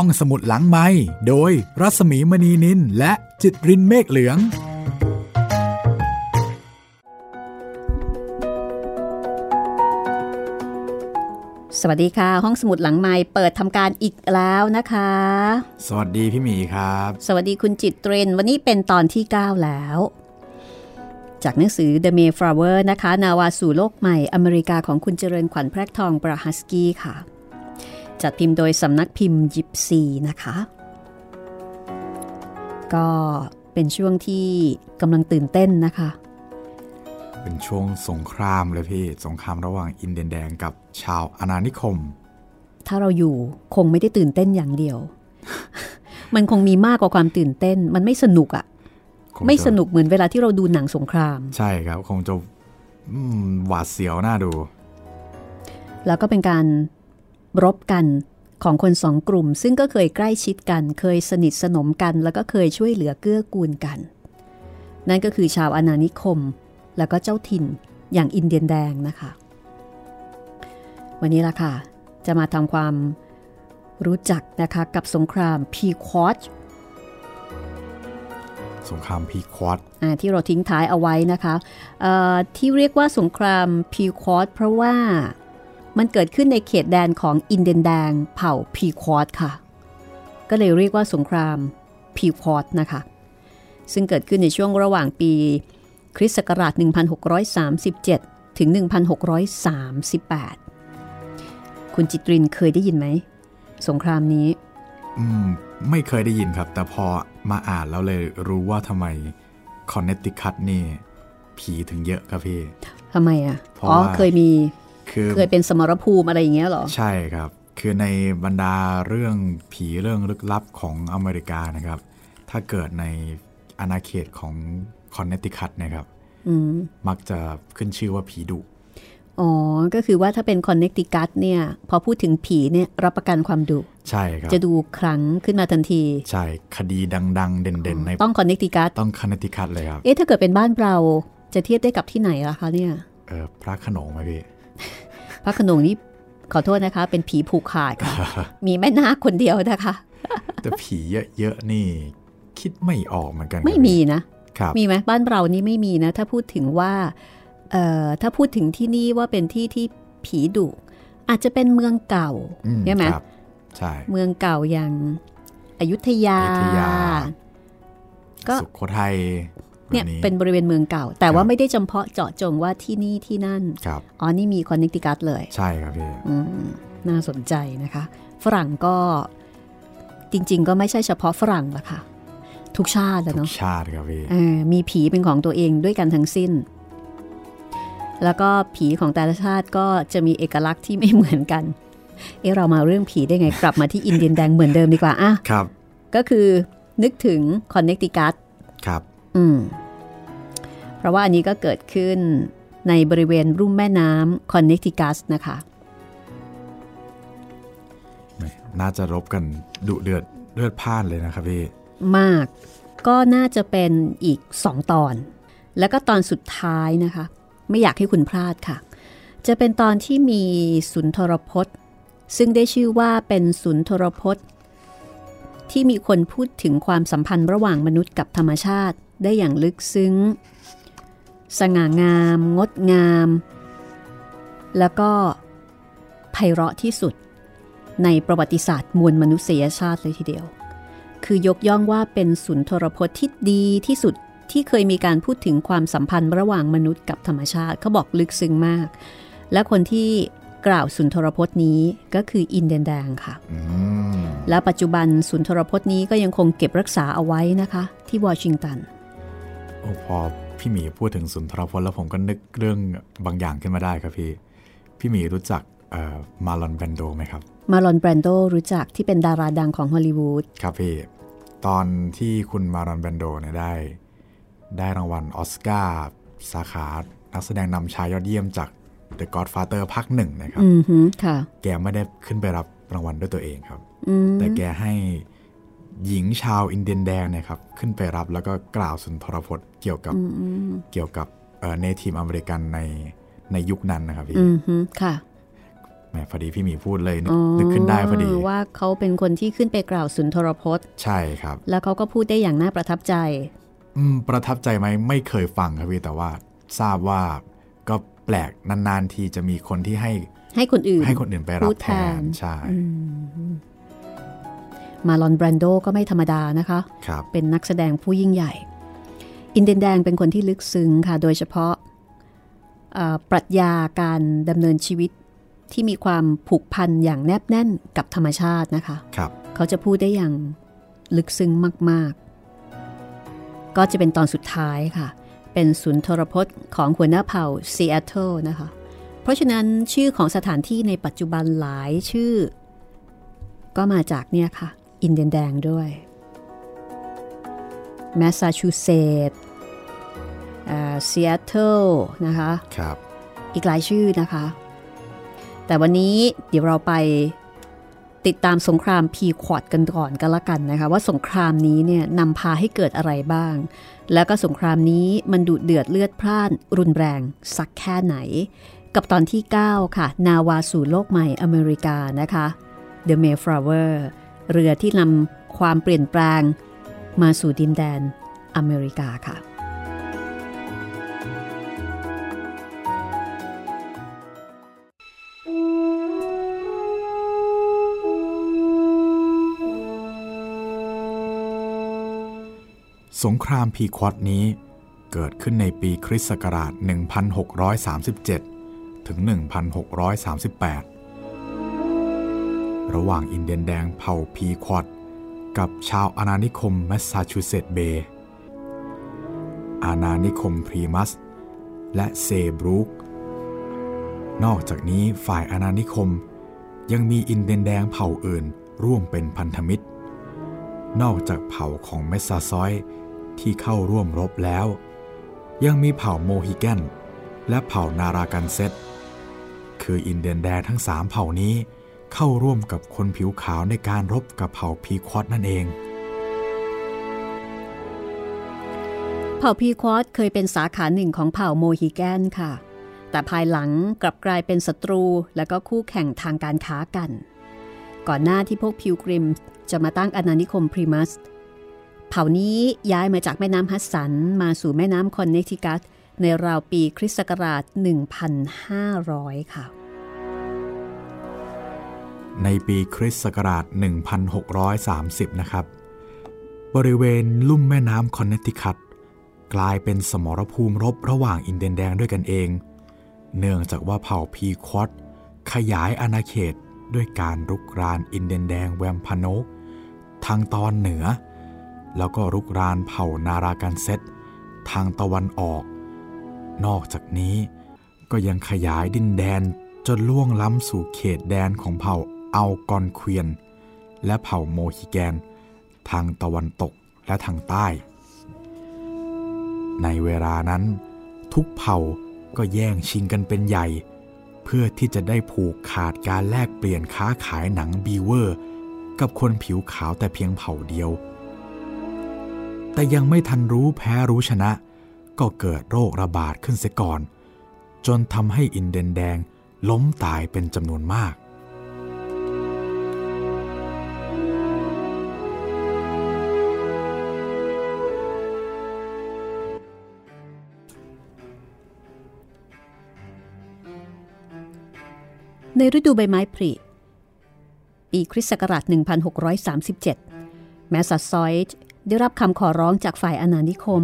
ห้องสมุดหลังไม้โดยรัสมีมณีนินและจิตรินเมฆเหลือง สวัสดีค่ะ ห้องสมุดหลังไม้เปิดทำการอีกแล้วนะคะ สวัสดีพี่หมีครับ สวัสดีคุณจิตเรนวันนี้เป็นตอนที่ 9 แล้ว จากหนังสือ The Mayflower นะคะ นาวาสู่โลกใหม่อเมริกาของคุณเจริญขวัญแพรกทองบราฮัสกี้ค่ะ จัดพิมพ์โดยสำนักพิมพ์ยิปซีนะคะ ก็เป็นช่วงที่กำลังตื่นเต้นนะคะ เป็นช่วงสงครามเลยพี่ สงครามระหว่างอินเดียนแดงกับชาวอาณานิคม ถ้าเราอยู่คงไม่ได้ตื่นเต้นอย่างเดียว มันคงมีมากกว่าความตื่นเต้น มันไม่สนุกอะคงจะไม่สนุกเหมือนเวลาที่เราดูหนังสงคราม ใช่ครับ คงจะอืมหวาดเสียวน่าดู แล้วก็เป็นการ รบกันของคนสองกลุ่ม ซึ่งก็เคยใกล้ชิดกัน เคยสนิทสนมกัน แล้วก็เคยช่วยเหลือเกื้อกูลกัน นั่นก็คือชาวอาณานิคม แล้วก็เจ้าถิ่นอย่างอินเดียนแดงนะคะ วันนี้ล่ะค่ะ จะมาทำความรู้จักนะคะกับสงครามพีควอตสงครามพีควอตอ่าที่เราทิ้งท้ายเอาไว้นะคะเอ่อที่เรียกว่าสงครามพีควอตเพราะว่า มันเกิดขึ้นในเขตแดนของอินเดียนแดงเผ่าพีควอตค่ะ ก็เลยเรียกว่าสงครามพีควอตนะคะ ซึ่งเกิดขึ้นในช่วงระหว่างปีคริสต์ศักราช 1637 ถึง 1638 คุณจิตรินเคยได้ยินไหม สงครามนี้ อืม ไม่เคยได้ยินครับ แต่พอมาอ่านแล้วเลยรู้ว่าทำไมคอนเนตติคัตนี่ผีถึงเยอะครับพี่ทำไมอะเพราะอ๋อว่าเคยมี คือเคยเป็นสมรภูมิอะไรอย่างเงี้ยเหรอ ใช่ครับ คือในบรรดาเรื่องผีเรื่องลึกลับของอเมริกานะครับ ถ้าเกิดในอาณาเขตของคอนเนตติคัตนะครับอืมมักจะขึ้นชื่อว่าผีดุอ๋อ ก็คือว่าถ้าเป็นคอนเน c ติคัตเนี่ย พอพูดถึงผีเนี่ยรับประกันความดุใช่ครับ จะดูขลังขึ้นมาทันที ใช่ คดีดัง ๆ เด่น ๆ ในต้องคอนเน c ติคัตต้องคอนเนตติคัตเลยครับ เอ๊ะ ถ้าเกิดเป็นบ้านเราจะเทียบได้กับที่ไหนล่ะคะเนี่ย เออพระโขนงไหมพี่ พระโขนงนี่ขอโทษนะคะ เป็นผีผูกขาดค่ะมีแม่นาคคนเดียวนะคะ แต่ผีเยอะๆนี่ คิดไม่ออกเหมือนกัน ไม่มีนะครับมีไหมบ้านเรานี่ไม่มีนะ ถ้าพูดถึงว่าเอ่อถ้าพูดถึงที่นี่ว่าเป็นที่ที่ผีดุอาจจะเป็นเมืองเก่าอืมใช่ไหมครับใช่เมืองเก่าอย่างอยุธยาอยุธยา ก็สุโขทัยแบบ เนี่ยเป็นบริเวณเมืองเก่า แต่คว่ารับไม่ได้จำเพาะเจาะจงว่าที่นี่ที่นั่นครับอ๋อนี่มีคอนเน c ติคัตเลย ใช่ครับพี่อืมน่าสนใจนะคะ ฝรั่งก็จริง ๆ ก็ไม่ใช่เฉพาะฝรั่งละค่ะ ทุกชาติแหละทุเนาะกชาติครับพี่เออมีผีเป็นของตัวเองด้วยกันทั้งสิ้น แล้วก็ผีของแต่ละชาติก็จะมีเอกลักษณ์ที่ไม่เหมือนกัน เอะเรามาเรื่องผีได้ไงกลับมาที่อินเดียนแดงเหมือนเดิมดีกว่าอะครับ ก็คือนึกถึงคอนเน c ติคัตครับ อืม เพราะว่าอันนี้ก็เกิดขึ้นในบริเวณรุ่มแม่น้ำคอนเน c ติคัตนะคะ น่าจะรบกันดุเดือดเลือดพล่านเลยนะครับพี่ มากก็น่าจะเป็นอีกสองตอน แล้วก็ตอนสุดท้ายนะคะ ไม่อยากให้คุณพลาดค่ะ จะเป็นตอนที่มีสุนทรพจน์ ซึ่งได้ชื่อว่าเป็นสุนทรพจน์ ที่มีคนพูดถึงความสัมพันธ์ระหว่างมนุษย์กับธรรมชาติ ได้อย่างลึกซึ้ง สง่างาม งดงาม แล้วก็ไพเราะที่สุดในประวัติศาสตร์มวลมนุษยชาติเลยทีเดียว คือยกย่องว่าเป็นสุนทรพจน์ที่ดีที่สุดที่เคยมีการพูดถึงความสัมพันธ์ระหว่างมนุษย์กับธรรมชาติเขาบอกลึกซึ้งมาก และคนที่กล่าวสุนทรพจน์นี้ก็คืออินเดียนแดงค่ะอืมและปัจจุบันสุนทรพจน์นี้ก็ยังคงเก็บรักษาเอาไว้นะคะ ที่วอชิงตันโอ้ พอพี่หมีพูดถึงสุนทรพจน์แล้วผมก็นึกเรื่องบางอย่างขึ้นมาได้ครับพี่ พี่หมีรู้จักเอ่อมาลอนแบนโดไหมครับ มาลอนแบรนโดรู้จักที่เป็นดาราดังของฮอลลีวูดครับพี่ ตอนที่คุณมารอนแบนโดเนี่ยได้ ได้รางวัลออสการ์สาขานักแสดงนำชายยอดเยี่ยมจาก The Godfather ภาคหนึ่งนะครับ อือหือค่ะ แกไม่ได้ขึ้นไปรับรางวัลด้วยตัวเองครับอืมแต่แกให้ หญิงชาวอินเดียนแดงเนะครับขึ้นไปรับแล้วก็กล่าวสุนทรพจน์เกี่ยวกับอืมอืมเกี่ยวกับเนทีฟอเมริกันในในยุคนั้นนะครับพี่อือหือค่ะหมพอดีพี่หมีพูดเลยนึกนึกขึ้นได้พอดีว่าเขาเป็นคนที่ขึ้นไปกล่าวสุนทรพจน์ ใช่ครับ แล้วเขาก็พูดได้อย่างน่าประทับใจ อืมประทับใจไหมไม่เคยฟังครับพี่แต่ว่าทราบว่าก็แปลกนานๆทีจะมีคนที่ให้ให้คนอื่น ให้คนอื่นไปรัพูบดแทแทนนใช่ มาลอนแบรนโดก็ไม่ธรรมดานะคะครับเป็นนักแสดงผู้ยิ่งใหญ่ อินเดนแดงเป็นคนที่ลึกซึ้งค่ะ โดยเฉพาะเอ่อปรัชญาการดำเนินชีวิตที่มีความผูกพันอย่างแนบแน่นกับธรรมชาตินะคะครับเขาจะพูดได้อย่างลึกซึ้งมาก ๆ ก็จะเป็นตอนสุดท้ายค่ะ เป็นศูนย์ทรพจน์ของหัวหน้าเผ่าซีแอตเทิลนะคะ เพราะฉะนั้นชื่อของสถานที่ในปัจจุบันหลายชื่อ ก็มาจากเนี่ยค่ะ อินเดียนแดงด้วยแมสซาชูเซตส์ซีแอตเทิลนะคะครับอีกหลายชื่อนะคะ แต่วันนี้เดี๋ยวเราไปติดตามสงครามพีควอดกันก่อนก็แล้วกันนะคะ ว่าสงครามนี้เนี่ยนำพาให้เกิดอะไรบ้าง แล้วก็สงครามนี้มันดุเดือดเลือดพล่าน รุนแรงสักแค่ไหน กับตอนที่ 9 ค่ะ นาวาสู่โลกใหม่อเมริกานะคะ The Mayflower เรือที่นำความเปลี่ยนแปลง มาสู่ดินแดนอเมริกาค่ะ สงครามพีควอดนี้เกิดขึ้นในปีคริสต์ศักราช 1637 ถึง 1638 ระหว่างอินเดียนแดงเผ่าพีควอดกับชาวอาณานิคมแมสซาชูเซตส์เบย์อาณานิคมพลีมัธ และเซบรูกนอกจากนี้ฝ่ายอาณานิคมยังมีอินเดียนแดงเผ่าอื่นร่วมเป็นพันธมิตร นอกจากเผ่าของเมสซาซอยที่เข้าร่วมรบแล้ว ยังมีเผ่าโมฮิแกนและเผ่านารากันเซตคืออินเดียนแดงทั้งสามเผ่านี้ เข้าร่วมกับคนผิวขาวในการรบกับเผ่าพีควอดนั่นเอง เผ่าพีควอดเคยเป็นสาขาหนึ่งของเผ่าโมฮิแกนค่ะ แต่ภายหลังกลับกลายเป็นศัตรูและก็คู่แข่งทางการค้ากัน ก่อนหน้าที่พวกพิลกริมจะมาตั้งอาณานิคมพลีมัธเผ่านี้ย้ายมาจากแม่น้ำฮัดสันมาสู่แม่น้ำคอนเนตติคัตในราวปีคริสต์ศักราช 1,500 ค่ะ ในปีคริสต์ศักราช 1630 นะครับ บริเวณลุ่มแม่น้ำคอนเนตติคัตกลายเป็นสมรภูมิรบระหว่างอินเดียนแดงด้วยกันเอง เนื่องจากว่าเผ่าพีควอดขยายอาณาเขตด้วยการรุกรานอินเดียนแดงแวมพาโนกทางตอนเหนือ แล้วก็รุกรานเผ่านาร์รากันเซตต์ทางตะวันออก นอกจากนี้ก็ยังขยายดินแดนจนล่วงล้ำสู่เขตแดนของเผ่า อัลกอนเควียน และเผ่าโมฮิแกน ทางตะวันตกและทางใต้ ในเวลานั้น ทุกเผ่าก็แย่งชิงกันเป็นใหญ่ เพื่อที่จะได้ผูกขาดการแลกเปลี่ยนค้าขายหนังบีเวอร์ กับคนผิวขาวแต่เพียงเผ่าเดียว แต่ยังไม่ทันรู้แพ้รู้ชนะ ก็เกิดโรคระบาดขึ้นเสียก่อน จนทำให้อินเดนแดงล้มตายเป็นจำนวนมาก ในฤดูใบไม้ผลิปีคริสต์ศักราช 1637 แมสซาซอยต์ได้รับคำขอร้องจากฝ่ายอาณานิคม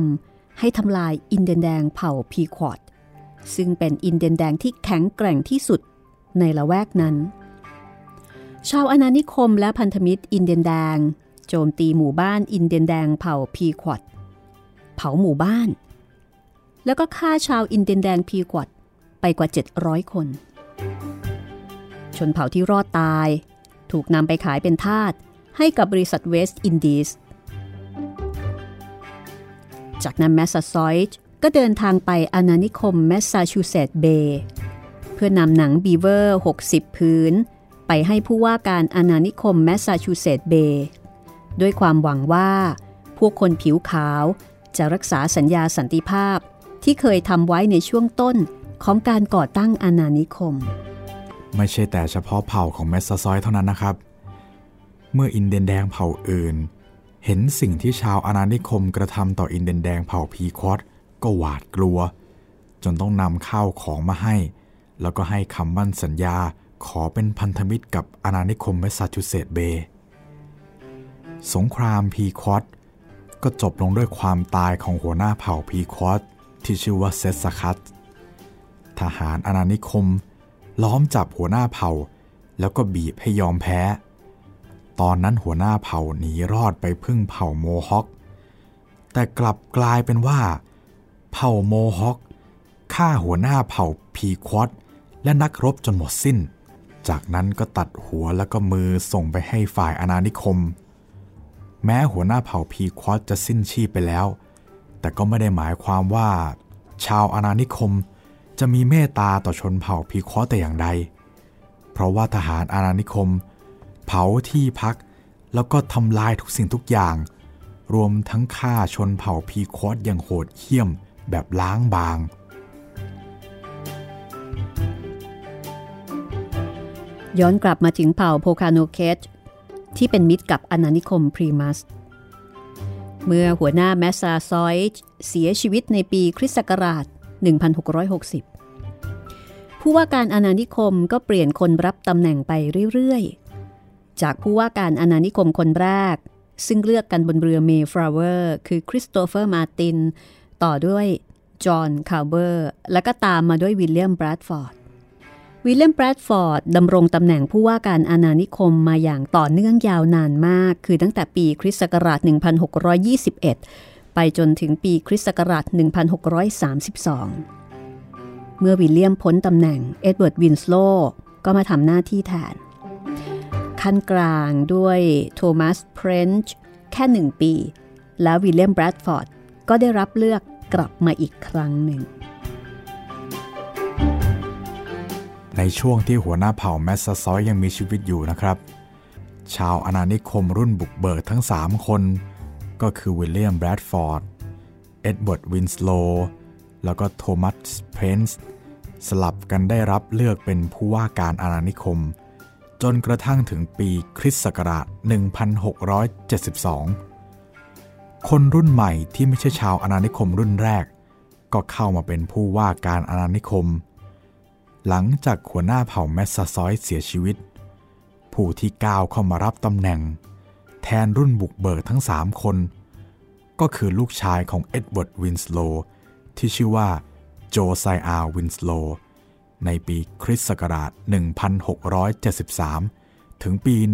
ให้ทำลายอินเดียนแดงเผ่าพีควอดซึ่งเป็นอินเดียนแดงที่แข็งแกร่งที่สุดในละแวกนั้น ชาวอาณานิคมและพันธมิตรอินเดียนแดง โจมตีหมู่บ้านอินเดียนแดงเผ่าพีควอดเผาหมู่บ้าน แล้วก็ฆ่าชาวอินเดียนแดงพีควอดไปกว่า 700 คน คนเผ่าที่รอดตาย ถูกนำไปขายเป็นทาสให้กับบริษัทเวสต์อินดีสจากนั้นแมสซาซอยต์ก็เดินทางไปอาณานิคมแมสซาชูเซตส์เบย์เพื่อนำหนังบีเวอร์ 60 ผืน ไปให้ผู้ว่าการอาณานิคมแมสซาชูเซตส์เบย์ด้วยความหวังว่า พวกคนผิวขาวจะรักษาสัญญาสันติภาพที่เคยทำไว้ในช่วงต้นของการก่อตั้งอาณานิคม ไม่ใช่แต่เฉพาะเผ่าของแมสซาซอยเท่านั้นนะครับ เมื่ออินเดียนแดงเผ่าอื่น เห็นสิ่งที่ชาวอาณานิคมกระทำต่ออินเดียนแดงเผ่าพีควอตก็หวาดกลัว จนต้องนำข้าวของมาให้ แล้วก็ให้คำมั่นสัญญาขอเป็นพันธมิตรกับอาณานิคมแมสซาชูเซตส์เบย์สงครามพีควอตก็จบลงด้วยความตายของหัวหน้าเผ่าพีควอตที่ชื่อว่าเซสคัตทหารอาณานิคม ล้อมจับหัวหน้าเผ่า แล้วก็บีบให้ยอมแพ้ ตอนนั้นหัวหน้าเผ่าหนีรอดไปพึ่งเผ่าโมฮอคแต่กลับกลายเป็นว่า เผ่าโมฮอคฆ่าหัวหน้าเผ่าพีควอตและนักรบจนหมดสิ้น จากนั้นก็ตัดหัวแล้วก็มือส่งไปให้ฝ่ายอาณานิคม แม้หัวหน้าเผ่าพีควอตจะสิ้นชีพไปแล้ว แต่ก็ไม่ได้หมายความว่า ชาวอาณานิคม จะมีเมตตาต่อชนเผ่าพีคอแต่อย่างใด เพราะว่าทหารอาณานิคม เผาที่พัก แล้วก็ทำลายทุกสิ่งทุกอย่าง รวมทั้งฆ่าชนเผ่าพีคอตอย่างโหดเหี้ยมแบบล้างบาง ย้อนกลับมาถึงเผ่าโพคาโนเคตที่เป็นมิตรกับอาณานิคมพลีมัธ เมื่อหัวหน้าแมสซาซอยด์เสียชีวิตในปีคริสต์ศักราช 1660 ผู้ว่าการอาณานิคมก็เปลี่ยนคนรับตำแหน่งไปเรื่อยๆ จากผู้ว่าการอาณานิคมคนแรก ซึ่งเลือกกันบนเรือเมย์ฟลาวเวอร์ คือคริสโตเฟอร์มาติน ต่อด้วยจอห์นคาร์เวอร์ และก็ตามมาด้วยวิลเลียมแบรดฟอร์ดวิลเลียมแบรดฟอร์ดดำรงตำแหน่งผู้ว่าการอาณานิคมมาอย่างต่อเนื่องยาวนานมาก คือตั้งแต่ปีคริสต์ศักราช 1621 ไปจนถึงปีคริสต์ศักราช 1632 เมื่อวิลเลียมพ้นตำแหน่งเอ็ดเวิร์ดวินสโลก็มาทำหน้าที่แทน คั่นกลางด้วยโทมัสเพรนซ์แค่หนึ่งปี แล้ววิลเลียมแบรดฟอร์ดก็ได้รับเลือกกลับมาอีกครั้งหนึ่ง ในช่วงที่หัวหน้าเผ่าแมสซาซอยยังมีชีวิตอยู่นะครับ ชาวอาณานิคมรุ่นบุกเบิกทั้ง 3 คน ก็คือวิลเลียมแบรดฟอร์ด เอ็ดเวิร์ดวินสโลแล้วก็โทมัสเพรนซ์ สลับกันได้รับเลือกเป็นผู้ว่าการอาณานิคม จนกระทั่งถึงปีคริสต์ศักราช 1672 คนรุ่นใหม่ที่ไม่ใช่ชาวอาณานิคมรุ่นแรก ก็เข้ามาเป็นผู้ว่าการอาณานิคม หลังจากหัวหน้าเผ่าแมสซาซอยเสียชีวิต ผู้ที่ก้าวเข้ามารับตำแหน่ง แทนรุ่นบุกเบิกทั้ง3คน ก็คือลูกชายของเอ็ดเวิร์ดวินสโลที่ชื่อว่า โจไซอาวินสโล ในปีคริสต์ศักราช 1673 ถึงปี 1679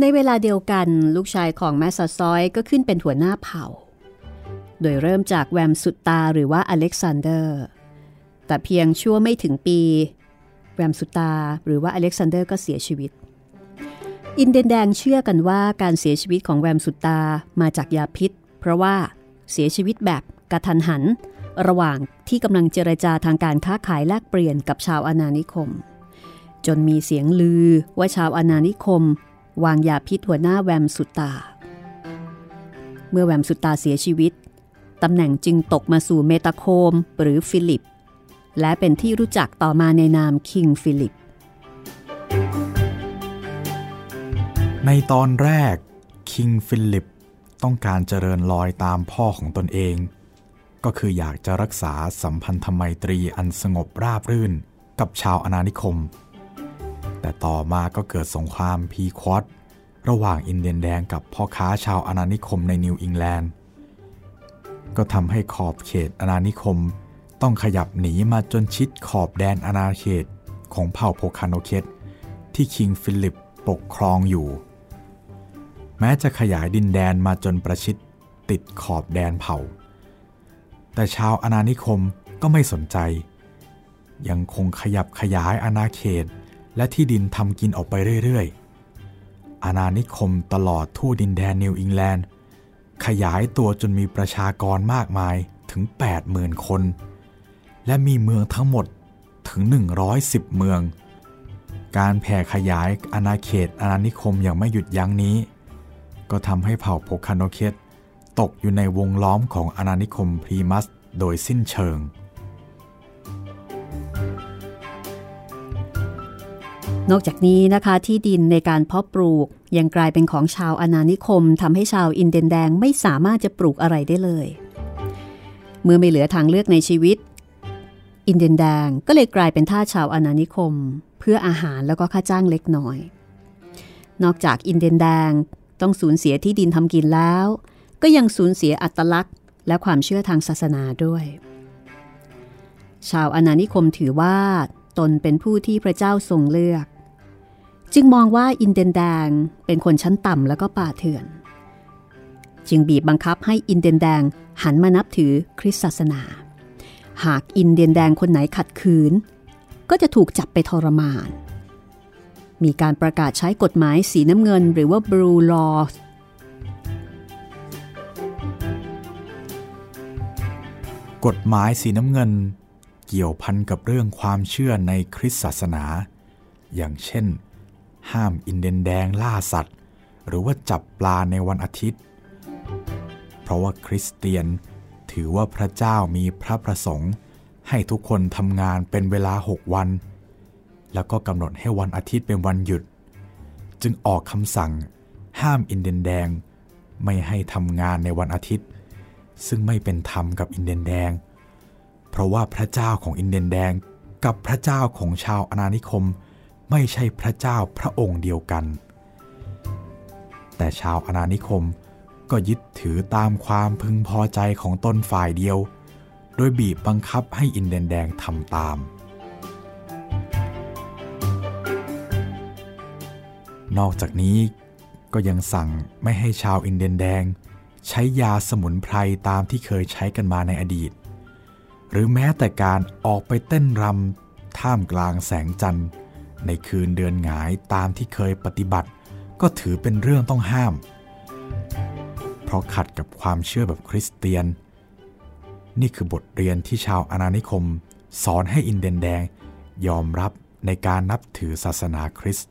ในเวลาเดียวกันลูกชายของแมสซาซอยก็ขึ้นเป็นหัวหน้าเผ่า โดยเริ่มจากแวมสุตาหรือว่าอเล็กซานเดอร์ แต่เพียงชั่วไม่ถึงปี แวมสุตาหรือว่าอเล็กซานเดอร์ก็เสียชีวิต อินเดียนแดงเชื่อกันว่าการเสียชีวิตของแวมสุตามาจากยาพิษ เพราะว่าเสียชีวิตแบบกะทันหัน ระหว่างที่กำลังเจรจาทางการค้าขายแลกเปลี่ยนกับชาวอาณานิคม จนมีเสียงลือว่าชาวอาณานิคม วางยาพิษหัวหน้าแวมสุตา เมื่อแวมสุตาเสียชีวิตตำแหน่งจึงตกมาสู่เมตาโคมหรือฟิลิป และเป็นที่รู้จักต่อมาในนามคิงฟิลิป ในตอนแรกคิงฟิลิปต้องการเจริญรอยตามพ่อของตนเอง ก็คืออยากจะรักษาสัมพันธไมตรีอันสงบราบรื่นกับชาวอาณานิคม แต่ต่อมาก็เกิดสงครามพีควอตระหว่างอินเดียนแดงกับพ่อค้าชาวอาณานิคมในนิวอิงแลนด์ ก็ทำให้ขอบเขตอาณานิคม ต้องขยับหนีมาจนชิดขอบแดนอาณาเขตของเผ่าโพคาโนเคตที่คิงฟิลิปปกครองอยู่ แม้จะขยายดินแดนมาจนประชิดติดขอบแดนเผ่า แต่ชาวอาณานิคมก็ไม่สนใจ ยังคงขยับขยายอาณาเขตและที่ดินทำกินออกไปเรื่อยๆ อาณานิคมตลอดทั่วดินแดนนิวอิงแลนด์ ขยายตัวจนมีประชากรมากมายถึง 80,000 คน และมีเมืองทั้งหมดถึง 110 เมือง การแผ่ขยายอาณาเขตอาณานิคมอย่างไม่หยุดยั้งนี้ ก็ทำให้เผ่าโพคาโนเคตตกอยู่ในวงล้อมของอาณานิคมพลีมัธโดยสิ้นเชิง นอกจากนี้นะคะที่ดินในการเพาะปลูกยังกลายเป็นของชาวอาณานิคมทำให้ชาวอินเดียนแดงไม่สามารถจะปลูกอะไรได้เลย เมื่อไม่เหลือทางเลือกในชีวิต อินเดียนแดงก็เลยกลายเป็นทาสชาวอาณานิคม เพื่ออาหารแล้วก็ค่าจ้างเล็กน้อย นอกจากอินเดียนแดง ต้องสูญเสียที่ดินทำกินแล้ว ก็ยังสูญเสียอัตลักษณ์ และความเชื่อทางศาสนาด้วย ชาวอาณานิคมถือว่าตนเป็นผู้ที่พระเจ้าทรงเลือก จึงมองว่าอินเดียนแดงเป็นคนชั้นต่ำแล้วก็ป่าเถื่อน จึงบีบบังคับให้อินเดียนแดงหันมานับถือคริสต์ศาสนา หากอินเดียนแดงคนไหนขัดขืน ก็จะถูกจับไปทรมาน มีการประกาศใช้กฎหมายสีน้ำเงินหรือว่า blue law กฎหมายสีน้ำเงิน เกี่ยวพันกับเรื่องความเชื่อในคริสตศาสนา อย่างเช่น ห้ามอินเดียนแดงล่าสัตว์ หรือว่าจับปลาในวันอาทิตย์ เพราะว่าคริสเตียนถือว่าพระเจ้ามีพระประสงค์ ให้ทุกคนทำงานเป็นเวลาหกวัน แล้วก็กำหนดให้วันอาทิตย์เป็นวันหยุด จึงออกคำสั่ง ห้ามอินเดียนแดง ไม่ให้ทำงานในวันอาทิตย์ ซึ่งไม่เป็นธรรมกับอินเดียนแดง เพราะว่าพระเจ้าของอินเดียนแดงกับพระเจ้าของชาวอาณานิคม ไม่ใช่พระเจ้าพระองค์เดียวกัน แต่ชาวอาณานิคมก็ยึดถือตามความพึงพอใจของตนฝ่ายเดียว โดยบีบบังคับให้อินเดียนแดงทำตาม นอกจากนี้ก็ยังสั่งไม่ให้ชาวอินเดียนแดง ใช้ยาสมุนไพรตามที่เคยใช้กันมาในอดีต หรือแม้แต่การออกไปเต้นรำท่ามกลางแสงจันทร์ ในคืนเดือนหงายตามที่เคยปฏิบัติ ก็ถือเป็นเรื่องต้องห้าม เพราะขัดกับความเชื่อแบบคริสเตียน นี่คือบทเรียนที่ชาวอาณานิคม สอนให้อินเดียนแดงยอมรับในการนับถือศาสนาคริสต์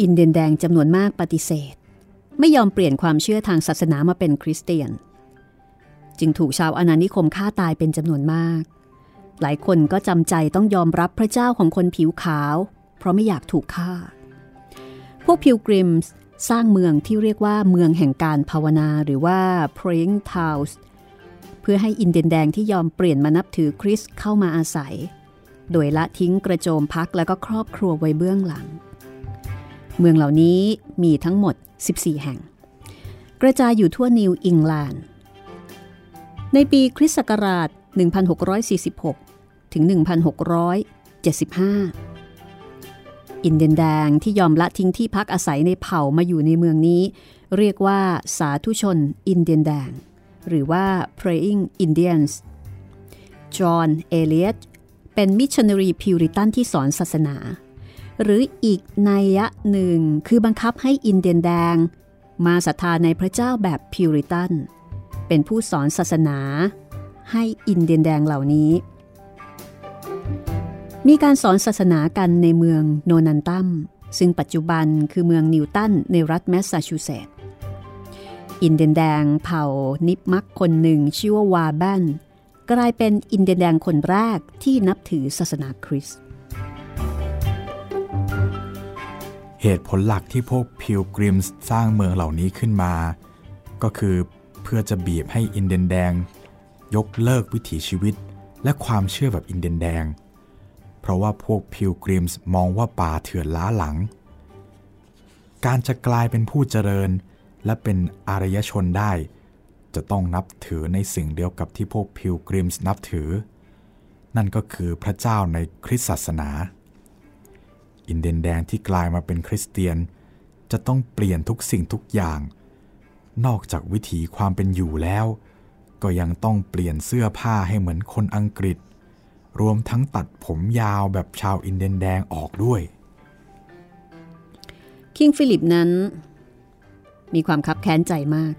อินเดียนแดงจำนวนมากปฏิเสธ ไม่ยอมเปลี่ยนความเชื่อทางศาสนามาเป็นคริสเตียน จึงถูกชาวอาณานิคมฆ่าตายเป็นจำนวนมาก หลายคนก็จำใจต้องยอมรับพระเจ้าของคนผิวขาว เพราะไม่อยากถูกฆ่า พวกพิลกริมส์สร้างเมืองที่เรียกว่าเมืองแห่งการภาวนาหรือว่า praying towns เพื่อให้อินเดียนแดงที่ยอมเปลี่ยนมานับถือคริสเข้ามาอาศัย โดยละทิ้งกระโจมพักและก็ครอบครัวไว้เบื้องหลัง เมืองเหล่านี้มีทั้งหมด 14 แห่ง กระจายอยู่ทั่วนิวอิงแลนด์ ในปีคริสต์ศักราช 1646 ถึง 1675 อินเดียนแดงที่ยอมละทิ้งที่พักอาศัยในเผ่ามาอยู่ในเมืองนี้ เรียกว่าสาธุชนอินเดียนแดง หรือว่า praying Indians จอห์น เอเลียตเป็นมิชชันนารีพิวริตันที่สอนศาสนา หรืออีกนัยยะหนึ่งคือบังคับให้อินเดียนแดง มาศรัทธาในพระเจ้าแบบพิวริตัน เป็นผู้สอนศาสนา ให้อินเดียนแดงเหล่านี้ มีการสอนศาสนากันในเมืองโนนันตัมซึ่งปัจจุบันคือเมืองนิวตันในรัฐแมสซาชูเซตส์อินเดียนแดงเผ่านิปมักคนหนึ่งชื่อว่าวาแบนกลายเป็นอินเดียนแดงคนแรกที่นับถือศาสนาคริสต์ เหตุผลหลักที่พวกพิลกริมส์สร้างเมืองเหล่านี้ขึ้นมา ก็คือเพื่อจะบีบให้อินเดียนแดง ยกเลิกวิถีชีวิต และความเชื่อแบบอินเดียนแดง เพราะว่าพวกพิลกริมส์มองว่าป่าเถื่อนล้าหลัง การจะกลายเป็นผู้เจริญ และเป็นอารยชนได้ จะต้องนับถือในสิ่งเดียวกับที่พวกพิลกริมส์นับถือ นั่นก็คือพระเจ้าในคริสตศาสนา อินเดียนแดงที่กลายมาเป็นคริสเตียน จะต้องเปลี่ยนทุกสิ่งทุกอย่าง นอกจากวิถีความเป็นอยู่แล้ว ก็ยังต้องเปลี่ยนเสื้อผ้าให้เหมือนคนอังกฤษ รวมทั้งตัดผมยาวแบบชาวอินเดียนแดงออกด้วย คิงฟิลิปนั้น มีความคับแค้นใจมาก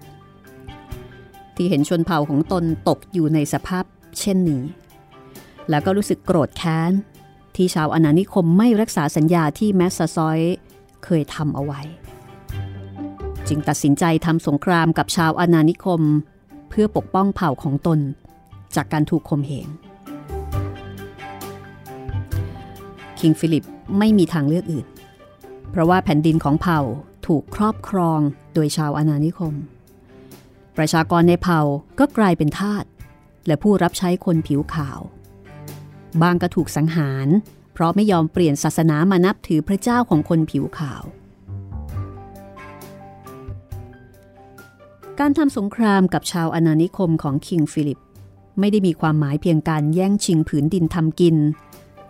ที่เห็นชนเผ่าของตนตกอยู่ในสภาพเช่นนี้ แล้วก็รู้สึกโกรธแค้น ที่ชาวอาณานิคมไม่รักษาสัญญาที่แมสซาซอยเคยทำเอาไว้ จึงตัดสินใจทำสงครามกับชาวอาณานิคม เพื่อปกป้องเผ่าของตน จากการถูกข่มเหงคิงฟิลิปไม่มีทางเลือกอื่น เพราะว่าแผ่นดินของเผ่าถูกครอบครองโดยชาวอาณานิคม ประชากรในเผ่าก็กลายเป็นทาสและผู้รับใช้คนผิวขาว บ้างก็ถูกสังหาร เพราะไม่ยอมเปลี่ยนศาสนามานับถือพระเจ้าของคนผิวขาว การทำสงครามกับชาวอาณานิคมของคิงฟิลิป ไม่ได้มีความหมายเพียงการแย่งชิงผืนดินทำกิน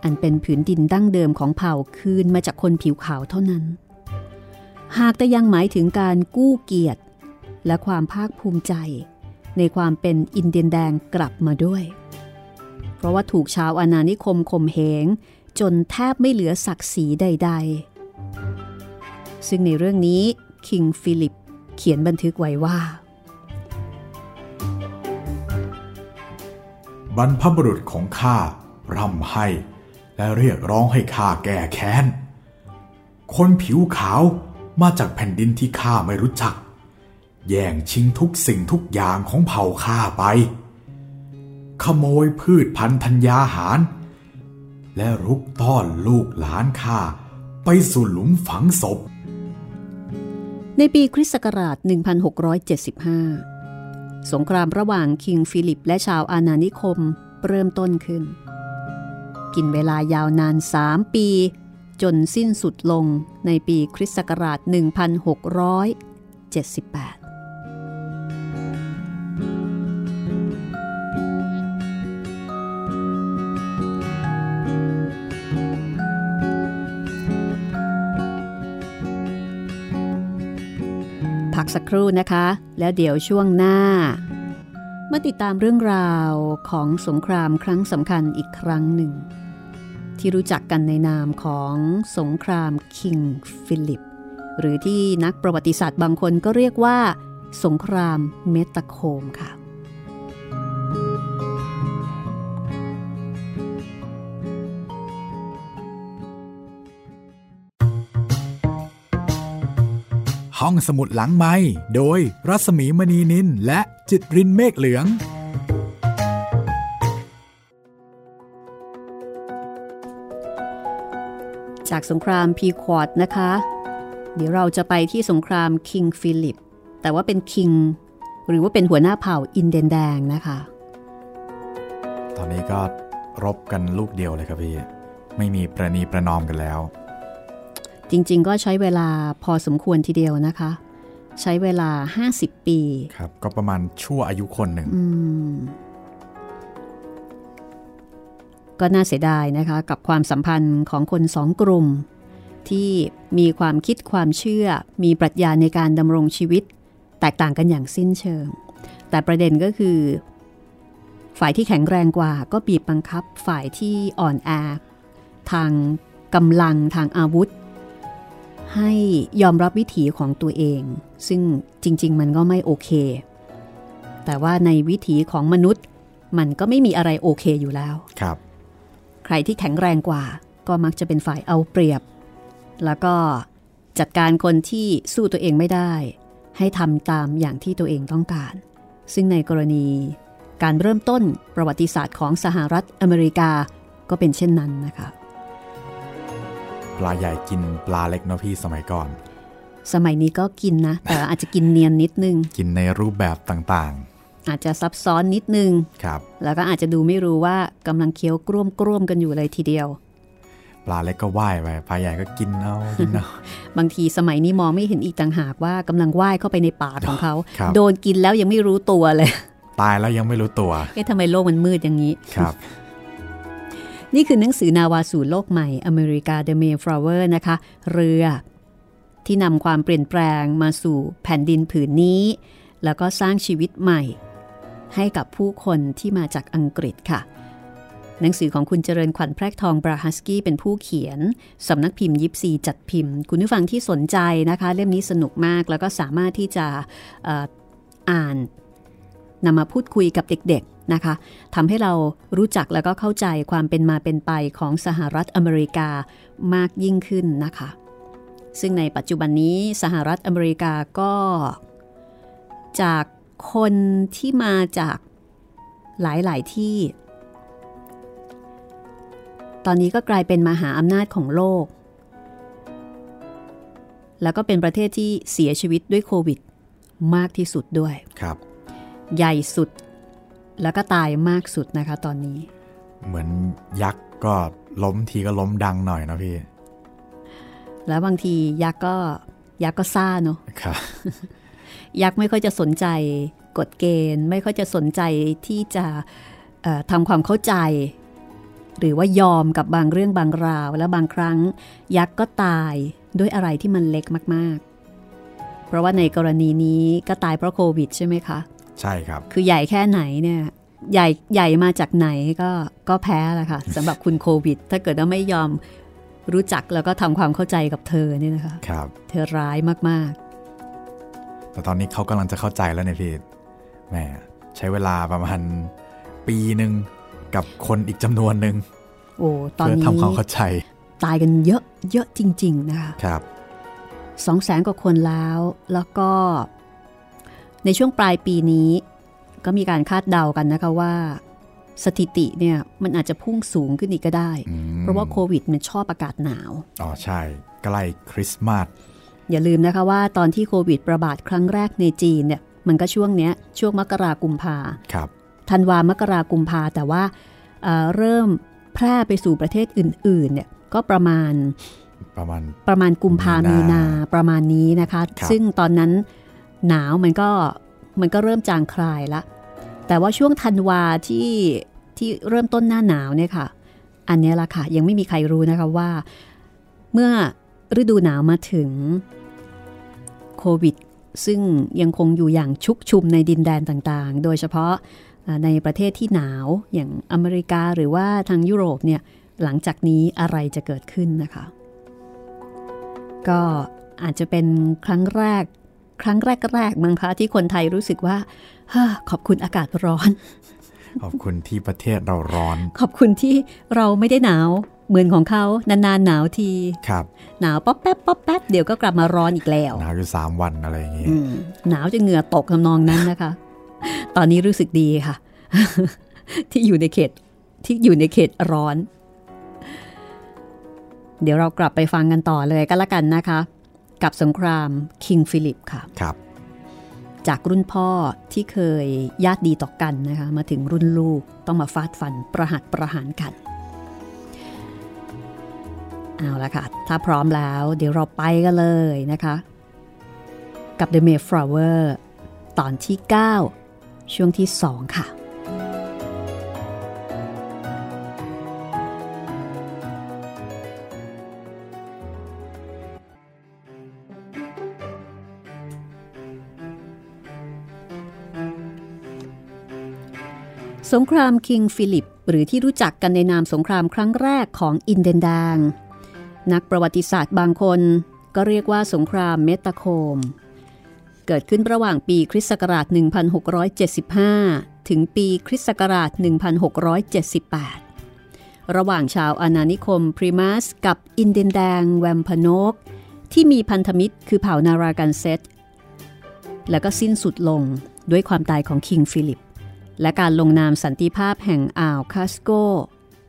อันเป็นผืนดินดั้งเดิมของเผ่าคืนมาจากคนผิวขาวเท่านั้น หากแต่ยังหมายถึงการกู้เกียรติ และความภาคภูมิใจ ในความเป็นอินเดียนแดงกลับมาด้วย ราะว่าถูกชาวอาณานิคมข่มเหง จนแทบไม่เหลือศักดิ์ศรีใด ๆ ซึ่งในเรื่องนี้คิงฟิลิปเขียนบันทึกไว้ว่า บรรพบุรุษของข้าร่ำให้ และเรียกร้องให้ข้าแก้แค้น คนผิวขาวมาจากแผ่นดินที่ข้าไม่รู้จัก แย่งชิงทุกสิ่งทุกอย่างของเผ่าข้าไป ขโมยพืชพันธัญญาหาร และรุกต้อนลูกหลานข้าไปสู่หลุมฝังศพ ในปีคริสต์ศักราช 1675 สงครามระหว่างคิงฟิลิปและชาวอาณานิคมเริ่มต้นขึ้น กินเวลายาวนาน 3 ปี จนสิ้นสุดลงในปีคริสต์ศักราช 1678 สักครู่นะคะ แล้วเดี๋ยวช่วงหน้า มาติดตามเรื่องราวของสงครามครั้งสำคัญอีกครั้งหนึ่ง ที่รู้จักกันในนามของสงครามคิงฟิลิป หรือที่นักประวัติศาสตร์บางคนก็เรียกว่า สงครามเมตาโคมค่ะ ห้องสมุดหลังไมค์โดยรัศมีมณีนิลและจิตรินเมฆเหลือง จากสงครามพีควอดนะคะ เดี๋ยวเราจะไปที่สงครามคิงฟิลิป แต่ว่าเป็นคิง หรือว่าเป็นหัวหน้าเผ่าอินเดียนแดงนะคะ ตอนนี้ก็รบกันลูกเดียวเลยครับพี่ ไม่มีประนีประนอมกันแล้ว จริงๆ ก็ใช้เวลาพอสมควรทีเดียวนะคะ ใช้เวลา 50 ปีครับก็ประมาณชั่วอายุคนหนึ่งอืมก็น่าเสียดายนะคะ กับความสัมพันธ์ของคนสองกลุ่ม ที่มีความคิดความเชื่อ มีปรัชญาในการดำรงชีวิต แตกต่างกันอย่างสิ้นเชิง แต่ประเด็นก็คือ ฝ่ายที่แข็งแรงกว่าก็บีบบังคับฝ่ายที่อ่อนแอทางกำลังทางอาวุธ ให้ยอมรับวิถีของตัวเอง ซึ่งจริง ๆ มันก็ไม่โอเค แต่ว่าในวิถีของมนุษย์ มันก็ไม่มีอะไรโอเคอยู่แล้วครับ ใครที่แข็งแรงกว่า ก็มักจะเป็นฝ่ายเอาเปรียบ แล้วก็จัดการคนที่สู้ตัวเองไม่ได้ ให้ทำตามอย่างที่ตัวเองต้องการ ซึ่งในกรณีการเริ่มต้นประวัติศาสตร์ของสหรัฐอเมริกาก็เป็นเช่นนั้นนะคะ ปลาใหญ่กินปลาเล็กเนาะพี่สมัยก่อน สมัยนี้ก็กินนะ แต่อาจจะกินเนียนนิดนึง กินในรูปแบบต่างอาจจะซับซ้อนนิดนึงๆครับ แล้วก็อาจจะดูไม่รู้ว่ากำลังเคี้ยวกร่วมกร่วมๆกันอยู่เลยทีเดียว ปลาเล็กก็ว่ายไปปลาใหญ่ก็กินเอากินเอาบางทีสมัยนี้มองไม่เห็นอีกต่างหากว่ากำลังว่ายเข้าไปในปากของเขาครับโดนกินแล้วยังไม่รู้ตัวเลย ตายแล้วยังไม่รู้ตัวเอ๊ะทำไมโลกมันมืดอย่างนี้ครับ นี่คือหนังสือนาวาสู่โลกใหม่อเมริกา The Mayflower นะคะ เรือ ที่นำความเปลี่ยนแปลงมาสู่แผ่นดินผืนนี้ แล้วก็สร้างชีวิตใหม่ ให้กับผู้คนที่มาจากอังกฤษค่ะ หนังสือของคุณเจริญขวัญแพรกทองบราฮัสกี้เป็นผู้เขียนสำนักพิมพ์ยิปซีจัดพิมพ์ คุณผู้ฟังที่สนใจนะคะ เล่มนี้สนุกมากแล้วก็สามารถที่จะอ่ออ่านนำมาพูดคุยกับเด็ก นะคะทำให้เรารู้จักแล้วก็เข้าใจความเป็นมาเป็นไปของสหรัฐอเมริกามากยิ่งขึ้นนะคะ ซึ่งในปัจจุบันนี้สหรัฐอเมริกาก็ จากคนที่มาจากหลาย ๆ ที่ ตอนนี้ก็กลายเป็นมหาอำนาจของโลก แล้วก็เป็นประเทศที่เสียชีวิตด้วยโควิด มากที่สุดด้วย ครับ ใหญ่สุด แล้วก็ตายมากสุดนะคะตอนนี้ เหมือนยักษ์ก็ล้มทีก็ล้มดังหน่อยนะพี่ แล้วบางทียักษ์ก็ยักษ์ก็ซ่าเนาะครับยักษ์ไม่ค่อยจะสนใจกฎเกณฑ์ ไม่ค่อยจะสนใจที่จะเอ่อทำความเข้าใจ หรือว่ายอมกับบางเรื่องบางราว และบางครั้ง ยักษ์ก็ตายด้วยอะไรที่มันเล็กมาก ๆ เพราะว่าในกรณีนี้ก็ตายเพราะโควิดใช่ไหมคะ ใช่ครับ คือใหญ่แค่ไหนเนี่ยใหญ่ใหญ่มาจากไหนก็ก็แพ้แหละค่ะสำหรับคุณโควิด ถ้าเกิดว่าไม่ยอมรู้จักแล้วก็ทำความเข้าใจกับเธอเนี่ยนะคะครับเธอร้ายมากแต่ตอนนี้เขากำลังจะเข้าใจแล้วเนี่ยพี่แหมใช้เวลาประมาณปีหนึ่งกับคนอีกจำนวนหนึ่งๆโอ้ตอนเพื่อนี้ทำความเข้าใจ ตายกันเยอะเยอะจริง ๆ นะคะครับสองแสนกว่าคนแล้วแล้วก็ ในช่วงปลายปีนี้ ก็มีการคาดเดากันนะคะว่าสถิติเนี่ยมันอาจจะพุ่งสูงขึ้นอีกก็ได้อืมเพราะว่าโควิดมันชอบอากาศหนาว อ๋อใช่ ใกล้คริสต์มาสอย่าลืมนะคะว่าตอนที่โควิดระบาดครั้งแรกในจีนเนี่ยมันก็ช่วงเนี้ยช่วงมกรากุมภาครับธันวามกรากุมภาแต่ว่าเอ่อเริ่มแพร่ไปสู่ประเทศอื่นๆเนี่ยก็ประมาณประมาณประมาณกุมภามีมีนานาประมาณนี้นะคะครับซึ่งตอนนั้น หนาวมันก็มันก็เริ่มจางคลายละ แต่ว่าช่วงธันวาที่ที่เริ่มต้นหน้าหนาวเนี่ยค่ะ อันนี้ละค่ะยังไม่มีใครรู้นะคะว่า เมื่อฤดูหนาวมาถึงโควิด ซึ่งยังคงอยู่อย่างชุกชุมในดินแดนต่างๆ โดยเฉพาะในประเทศที่หนาวอย่างอเมริกาหรือว่าทางยุโรปเนี่ยหลังจากนี้อะไรจะเกิดขึ้นนะคะ ก็อาจจะเป็นครั้งแรก ครั้งแรกๆมั้งคะที่คนไทยรู้สึกว่าเฮ้อขอบคุณอากาศร้อน ขอบคุณที่ประเทศเราร้อน ขอบคุณที่เราไม่ได้หนาวเหมือนของเขานานๆหนาวทีครับหนาวป๊อปแป๊บป๊อปแป๊บเดี๋ยวก็กลับมาร้อนอีกแล้วหนาวอยู่สามวันอะไรอย่างงี้อืมหนาวจะเหงื่อตกทำนองนั้นนะคะ ตอนนี้รู้สึกดีค่ะ ที่อยู่ในเขตที่อยู่ในเขตร้อน เดี๋ยวเรากลับไปฟังกันต่อเลยก็แล้วกันนะคะ กับสงครามคิงฟิลิปค่ะครับจากรุ่นพ่อที่เคยญาติดีต่อกันนะคะมาถึงรุ่นลูกต้องมาฟาดฟันประหัตประหารกันเอาละค่ะ ถ้าพร้อมแล้วเดี๋ยวเราไปกันเลยนะคะ กับ The Mayflower ตอนที่ 9 ช่วงที่ 2 ค่ะ สงครามคิงฟิลิป หรือที่รู้จักกันในนามสงครามครั้งแรกของอินเดียนแดง นักประวัติศาสตร์บางคนก็เรียกว่าสงครามเมตาโคม เกิดขึ้นระหว่างปีคริสต์ศักราช 1675 ถึงปีคริสต์ศักราช 1678 ระหว่างชาวอาณานิคมพลีมัสกับอินเดียนแดงแวมพานอก ที่มีพันธมิตรคือเผ่านารากันเซต แล้วก็สิ้นสุดลงด้วยความตายของคิงฟิลิป และการลงนามสันติภาพแห่งอ่าวคาสโก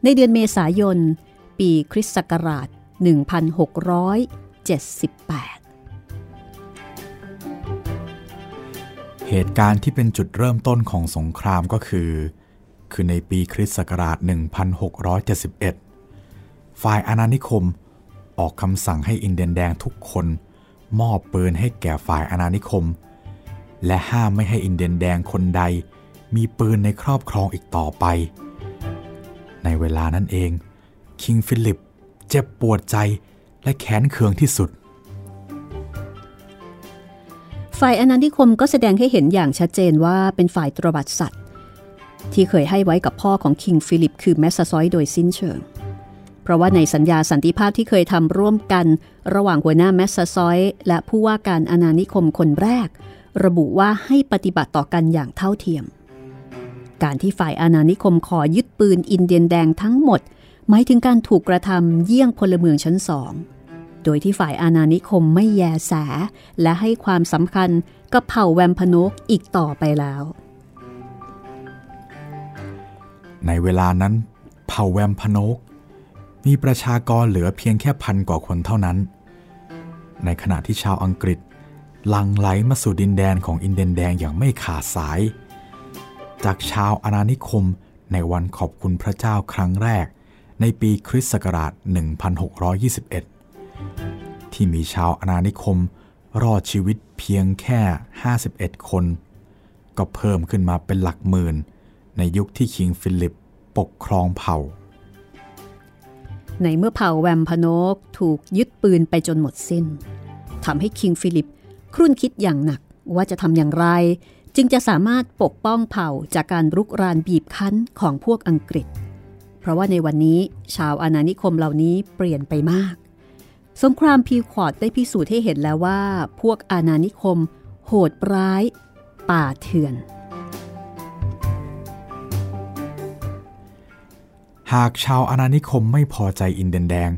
ในเดือนเมษายน ปีคริสต์ศักราช 1678 เหตุการณ์ที่เป็นจุดเริ่มต้นของสงครามก็คือ คือในปีคริสต์ศักราช 1671 ฝ่ายอาณานิคมออกคำสั่งให้อินเดียนแดงทุกคนมอบปืนให้แก่ฝ่ายอาณานิคม และห้ามไม่ให้อินเดียนแดงคนใด มีปืนในครอบครองอีกต่อไป ในเวลานั้นเอง คิงฟิลิปเจ็บปวดใจและแค้นเคืองที่สุด ฝ่ายอาณานิคมก็แสดงให้เห็นอย่างชัดเจนว่าเป็นฝ่ายตระบัดสัตย์ ที่เคยให้ไว้กับพ่อของคิงฟิลิป คือแมสซาซอยโดยสิ้นเชิง เพราะว่าในสัญญาสันติภาพที่เคยทำร่วมกัน ระหว่างหัวหน้าแมสซซอยและผู้ว่าการอาณานิคมคนแรก ระบุว่าให้ปฏิบัติต่อกันอย่างเท่าเทียม การที่ฝ่ายอาณานิคมขอยึดปืนอินเดียนแดงทั้งหมด หมายถึงการถูกกระทำเยี่ยงพลเมืองชั้นสอง โดยที่ฝ่ายอาณานิคมไม่แยแส และให้ความสำคัญกับเผ่าแวมพนกอีกต่อไปแล้ว ในเวลานั้น เผ่าแวมพนก มีประชากรเหลือเพียงแค่พันกว่าคนเท่านั้น ในขณะที่ชาวอังกฤษลังไหลมาสู่ดินแดนของอินเดียนแดงอย่างไม่ขาดสาย จากชาวอาณานิคมในวันขอบคุณพระเจ้าครั้งแรก ในปีคริสต์ศักราช 1621 ที่มีชาวอาณานิคมรอดชีวิตเพียงแค่ 51 คน ก็เพิ่มขึ้นมาเป็นหลักหมื่น ในยุคที่คิงฟิลิปปกครองเผ่า ในเมื่อเผ่าแวมพานอกถูกยึดปืนไปจนหมดสิ้นทำให้คิงฟิลิปครุ่นคิดอย่างหนักว่าจะทำอย่างไร จึงจะสามารถปกป้องเผ่าจากการรุกรานบีบคั้นของพวกอังกฤษ เพราะว่าในวันนี้ชาวอาณานิคมเหล่านี้เปลี่ยนไปมาก สงครามพีควอดได้พิสูจน์ให้เห็นแล้วว่า พวกอาณานิคม โหดร้าย ป่าเถื่อน หากชาวอาณานิคมไม่พอใจอินเดียนแดง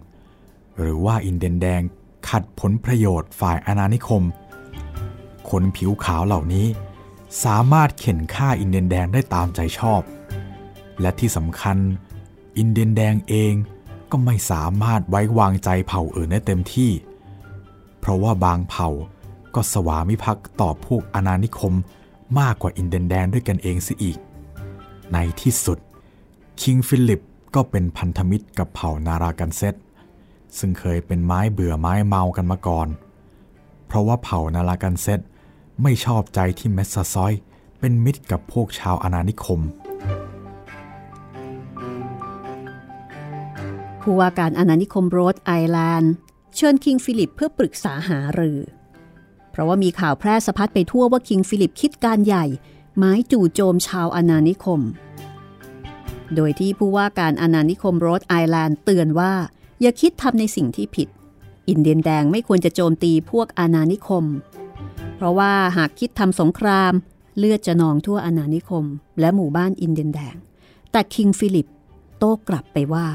หรือว่าอินเดียนแดงขัดผลประโยชน์ฝ่ายอาณานิคม คนผิวขาวเหล่านี้ สามารถเข็นฆ่าอินเดียนแดงได้ตามใจชอบ และที่สำคัญ อินเดียนแดงเองก็ไม่สามารถไว้วางใจเผ่าอื่นได้เต็มที่ เพราะว่าบางเผ่าก็สวามิภักดิ์ต่อพวกอาณานิคมมากกว่าอินเดียนแดงด้วยกันเองเสียอีก ในที่สุด คิงฟิลิปก็เป็นพันธมิตรกับเผ่านารากันเซตซึ่งเคยเป็นไม้เบื่อไม้เมากันมาก่อน เพราะว่าเผ่านารากันเซต ไม่ชอบใจที่แมสซาซอยเป็นมิตรกับพวกชาวอาณานิคม ผู้ว่าการอาณานิคมโรดไอแลนด์ เชิญคิงฟิลิปเพื่อปรึกษาหารือ เพราะว่ามีข่าวแพร่สะพัดไปทั่วว่าคิงฟิลิปคิดการใหญ่หมายจู่โจมชาวอาณานิคม โดยที่ผู้ว่าการอาณานิคมโรดไอแลนด์เตือนว่า อย่าคิดทำในสิ่งที่ผิด อินเดียนแดงไม่ควรจะโจมตีพวกอาณานิคม เพราะว่าหากคิดทำสงคราม เลือดจะนองทั่วอาณานิคม และหมู่บ้านอินเดียนแดง แต่คิงฟิลิปโต้กลับไปว่า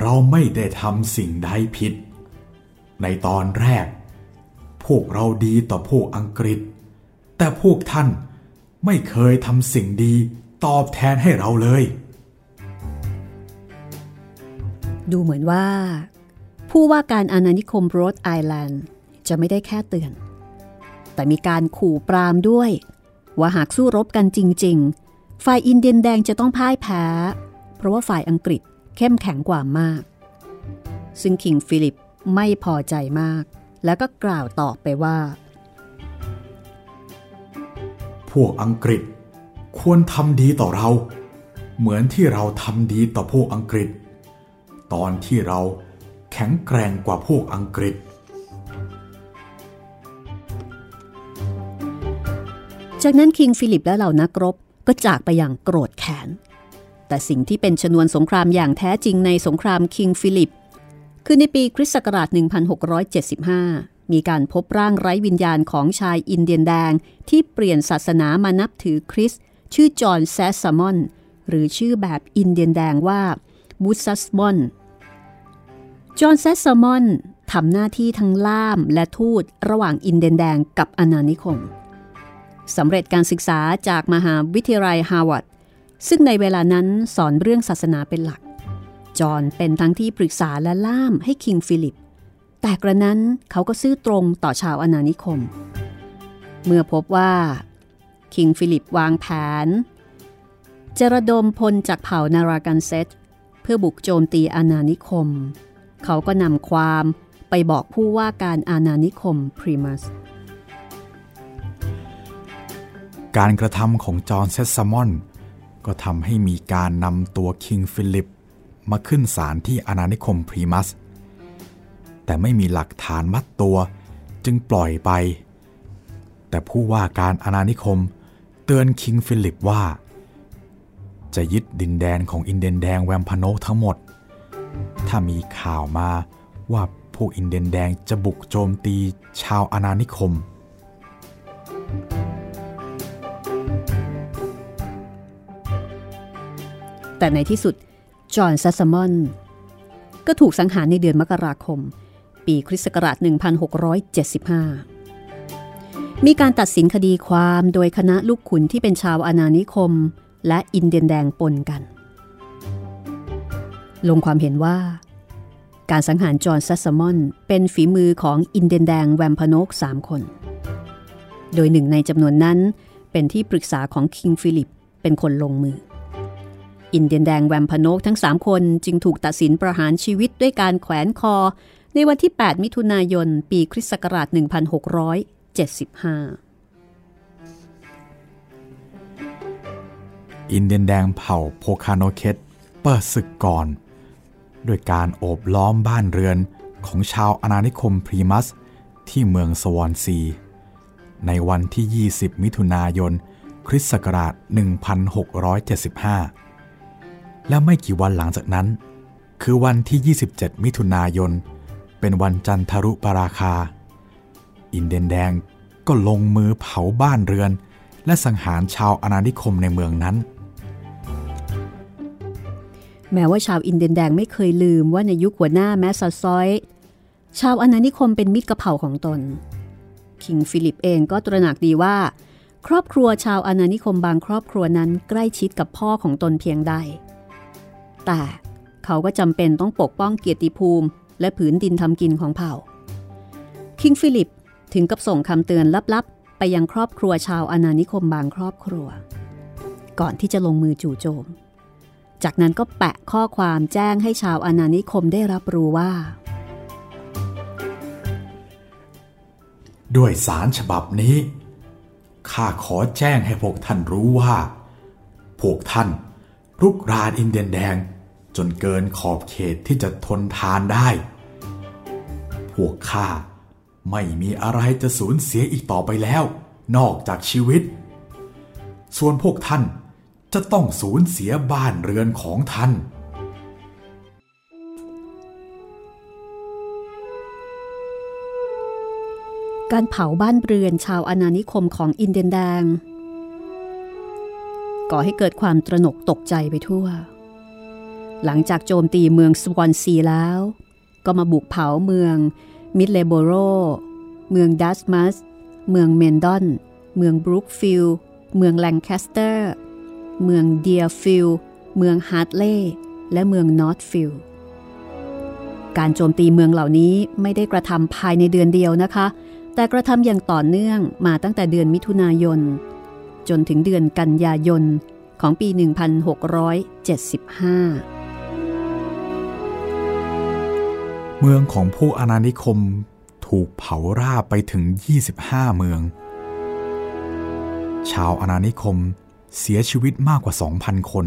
เราไม่ได้ทำสิ่งใดผิด ในตอนแรก พวกเราดีต่อพวกอังกฤษ แต่พวกท่านไม่เคยทำสิ่งดีตอบแทนให้เราเลย ดูเหมือนว่า ผู้ว่าการอาณานิคมโรดไอแลนด์จะไม่ได้แค่เตือน แต่มีการขู่ปรามด้วย ว่าหากสู้รบกันจริง ๆ ฝ่ายอินเดียนแดงจะต้องพ่ายแพ้ เพราะว่าฝ่ายอังกฤษเข้มแข็งกว่ามาก ซึ่งคิงฟิลิปไม่พอใจมาก แล้วก็กล่าวตอบไปว่า พวกอังกฤษควรทำดีต่อเรา เหมือนที่เราทำดีต่อพวกอังกฤษ ตอนที่เรา แข็งแกร่งกว่าพวกอังกฤษ จากนั้นคิงฟิลิปและเหล่านักรบก็จากไปอย่างโกรธแค้น แต่สิ่งที่เป็นชนวนสงครามอย่างแท้จริงในสงครามคิงฟิลิป คือในปีคริสต์ศักราช 1675 มีการพบร่างไร้วิญญาณของชายอินเดียนแดงที่เปลี่ยนศาสนามานับถือคริสต์ชื่อจอห์นแซสซามอน หรือชื่อแบบอินเดียนแดงว่าบูซัสมอน จอห์นแซสซามอนทำหน้าที่ทั้งล่ามและทูตระหว่างอินเดียนแดงกับอาณานิคมสำเร็จการศึกษาจากมหาวิทยาลัยฮาร์วาร์ดซึ่งในเวลานั้นสอนเรื่องศาสนาเป็นหลัก จอห์นเป็นทั้งที่ปรึกษาและล่ามให้คิงฟิลิป แต่กระนั้นเขาก็ซื่อตรงต่อชาวอาณานิคม เมื่อพบว่าคิงฟิลิปวางแผน จะระดมพลจากเผ่านารากันเซตเพื่อบุกโจมตีอาณานิคม เขาก็นำความไปบอกผู้ว่าการอาณานิคมพลีมัส การกระทำของจอห์นแซสซามอน ก็ทำให้มีการนำตัวคิงฟิลิปมาขึ้นศาลที่อาณานิคมพลีมัส แต่ไม่มีหลักฐานมัดตัวจึงปล่อยไป แต่ผู้ว่าการอาณานิคมเตือนคิงฟิลิปว่า จะยึดดินแดนของอินเดียนแดงแวมพโนทั้งหมด ถ้ามีข่าวมาว่าผู้อินเดียนแดงจะบุกโจมตีชาวอนานิคม แต่ในที่สุด จอห์นซัสซามอน ก็ถูกสังหารในเดือนมกราคม ปีคริสต์ศักราช 1675 มีการตัดสินคดีความโดยคณะลูกขุนที่เป็นชาวอาณานิคม และอินเดียนแดงปนกัน ลงความเห็นว่า การสังหารจอห์นซัสซามอน เป็นฝีมือของอินเดียนแดงแวมพาโนกสามคน โดยหนึ่งในจำนวนนั้นเป็นที่ปรึกษาของคิงฟิลิปเป็นคนลงมือ อินเดียนแดงแวมพาโนกทั้งสามคนจึงถูกตัดสินประหารชีวิตด้วยการแขวนคอ ในวันที่ 8 มิถุนายน ปีคริสต์ศักราช 1675 อินเดียนแดงเผ่าโพคาโนเคตเปิดศึกก่อน ด้วยการโอบล้อมบ้านเรือนของชาวอาณานิคมพลีมัธ ที่เมืองสวอนซี ในวันที่ 20 มิถุนายน คริสต์ศักราช 1675 และไม่กี่วันหลังจากนั้น คือวันที่ 27 มิถุนายน เป็นวันจันทรุปราคา อินเดียนแดงก็ลงมือเผาบ้านเรือน และสังหารชาวอาณานิคมในเมืองนั้น แม้ว่าชาวอินเดียนแดงไม่เคยลืมว่าในยุคหัวหน้าแมสซาซอย ชาวอาณานิคมเป็นมิตรกับเผ่าของตน คิงฟิลิปเองก็ตระหนักดีว่า ครอบครัวชาวอาณานิคมบางครอบครัวนั้นใกล้ชิดกับพ่อของตนเพียงใด แต่เขาก็จำเป็นต้องปกป้องเกียรติภูมิ และผืนดินทำกินของเผ่า คิงฟิลิปถึงกับส่งคำเตือนลับๆ ไปยังครอบครัวชาวอาณานิคมบางครอบครัว ก่อนที่จะลงมือจู่โจม จากนั้นก็แปะข้อความแจ้งให้ชาวอาณานิคมได้รับรู้ว่า ด้วยสารฉบับนี้ข้าขอแจ้งให้พวกท่านรู้ว่า พวกท่านรุกรานอินเดียนแดง จนเกินขอบเขตที่จะทนทานได้ พวกข้าไม่มีอะไรจะสูญเสียอีกต่อไปแล้ว นอกจากชีวิต ส่วนพวกท่าน จะต้องสูญเสียบ้านเรือนของท่าน การเผาบ้านเรือนชาวอาณานิคมของอินเดียนแดง ก่อให้เกิดความตระหนกตกใจไปทั่ว หลังจากโจมตีเมืองสวอนซีแล้ว ก็มาบุกเผาเมืองมิดเลโบโร เมืองดาร์ตมัธ เมืองเมนดอน เมืองบรูคฟิลด์ เมืองแลงแคสเตอร์ เมืองเดียร์ฟิลด์เมืองฮาดเลย์และเมืองนอร์ทฟิลด์การโจมตีเมืองเหล่านี้ไม่ได้กระทำภายในเดือนเดียวนะคะ แต่กระทำอย่างต่อเนื่องมาตั้งแต่เดือนมิถุนายน จนถึงเดือนกันยายนของปี 1675 เมืองของผู้อาณานิคมถูกเผาราบไปถึง 25 เมือง ชาวอาณานิคม เสียชีวิตมากกว่า 2,000 คน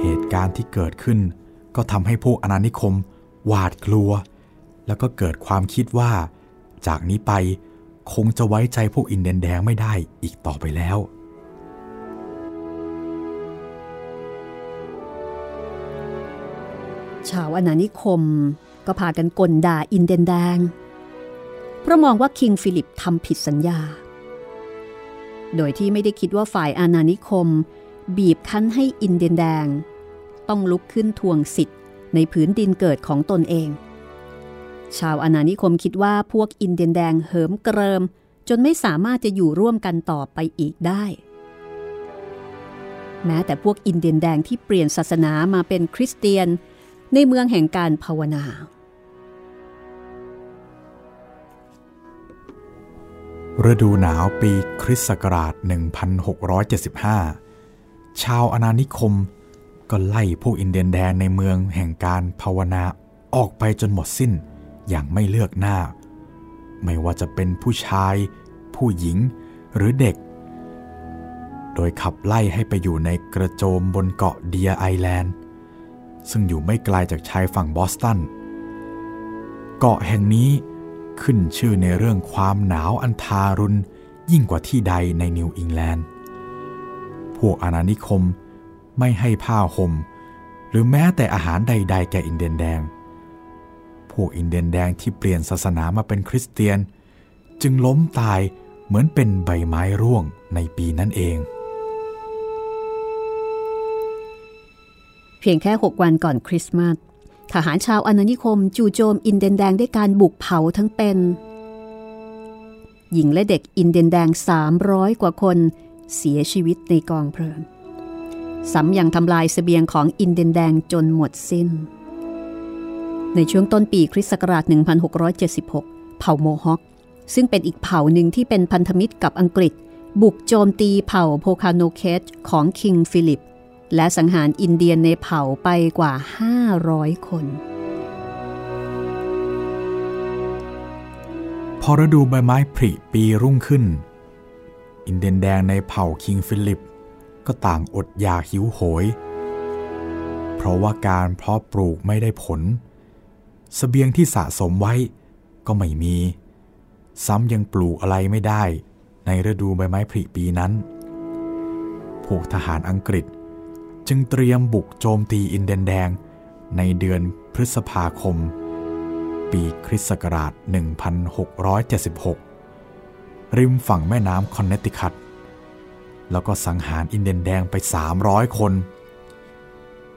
เหตุการณ์ที่เกิดขึ้น ก็ทำให้พวกอาณานิคม หวาดกลัว แล้วก็เกิดความคิดว่า จากนี้ไปคงจะไว้ใจพวกอินเดียนแดงไม่ได้อีกต่อไปแล้ว ชาวอาณานิคมก็พากันก่นด่าอินเดียนแดง เพราะมองว่าคิงฟิลิปทำผิดสัญญา โดยที่ไม่ได้คิดว่าฝ่ายอาณานิคม บีบคั้นให้อินเดียนแดง ต้องลุกขึ้นทวงสิทธิ์ ในผืนดินเกิดของตนเอง ชาวอาณานิคมคิดว่าพวกอินเดียนแดงเหิมเกริม จนไม่สามารถจะอยู่ร่วมกันต่อไปอีกได้แม้แต่พวกอินเดียนแดงที่เปลี่ยนศาสนามาเป็นคริสเตียน ในเมืองแห่งการภาวนา ฤดูหนาวปีคริสต์ศักราช 1675 ชาวอาณานิคมก็ไล่พวกอินเดียนแดนในเมืองแห่งการภาวนาออกไปจนหมดสิ้นอย่างไม่เลือกหน้า ไม่ว่าจะเป็นผู้ชาย ผู้หญิงหรือเด็ก โดยขับไล่ให้ไปอยู่ในกระโจมบนเกาะเดียไอแลนด์ ซึ่งอยู่ไม่ไกลาจากชายฝั่งบอสตัน เกาะแห่งนี้ ขึ้นชื่อในเรื่องความหนาวอันทารุณยิ่งกว่าที่ใดในนิวอิงแลนด์ พวกอาณานิคมไม่ให้ผ้าห่ม หรือแม้แต่อาหารใด ๆ แก่อินเดียนแดง พวกอินเดียนแดงที่เปลี่ยนศาสนามาเป็นคริสเตียน จึงล้มตายเหมือนเป็นใบไม้ร่วงในปีนั้นเอง เพียงแค่ 6 วันก่อนคริสต์มาส ทหารชาวอาณานิคมจู่โจมอินเดียนแดงด้วยการบุกเผาทั้งเป็น หญิงและเด็กอินเดียนแดง 300 กว่าคนเสียชีวิตในกองเพลิงซ้ำยังทำลายเสบียงของอินเดียนแดงจนหมดสิ้น ในช่วงต้นปีคริสต์ศักราช 1676 เผ่าโมฮอคซึ่งเป็นอีกเผ่าหนึ่งที่เป็นพันธมิตรกับอังกฤษ บุกโจมตีเผ่าโพคาโนเคตของคิงฟิลิป และสังหารอินเดียนในเผ่าไปกว่า 500 คน พอฤดูใบไม้ผลิปีรุ่งขึ้น อินเดียนแดงในเผ่าคิงฟิลิป ก็ต่างอดอยากหิวโหย เพราะว่าการเพาะปลูกไม่ได้ผลเสบียงที่สะสมไว้ก็ไม่มี ซ้ำยังปลูกอะไรไม่ได้ ในฤดูใบไม้ผลิปีนั้น พวกทหารอังกฤษ จึงเตรียมบุกโจมตีอินเดียนแดง ในเดือนพฤษภาคม ปีคริสต์ศักราช 1676 ริมฝั่งแม่น้ำคอนเนตติคัต แล้วก็สังหารอินเดียนแดงไป 300 คน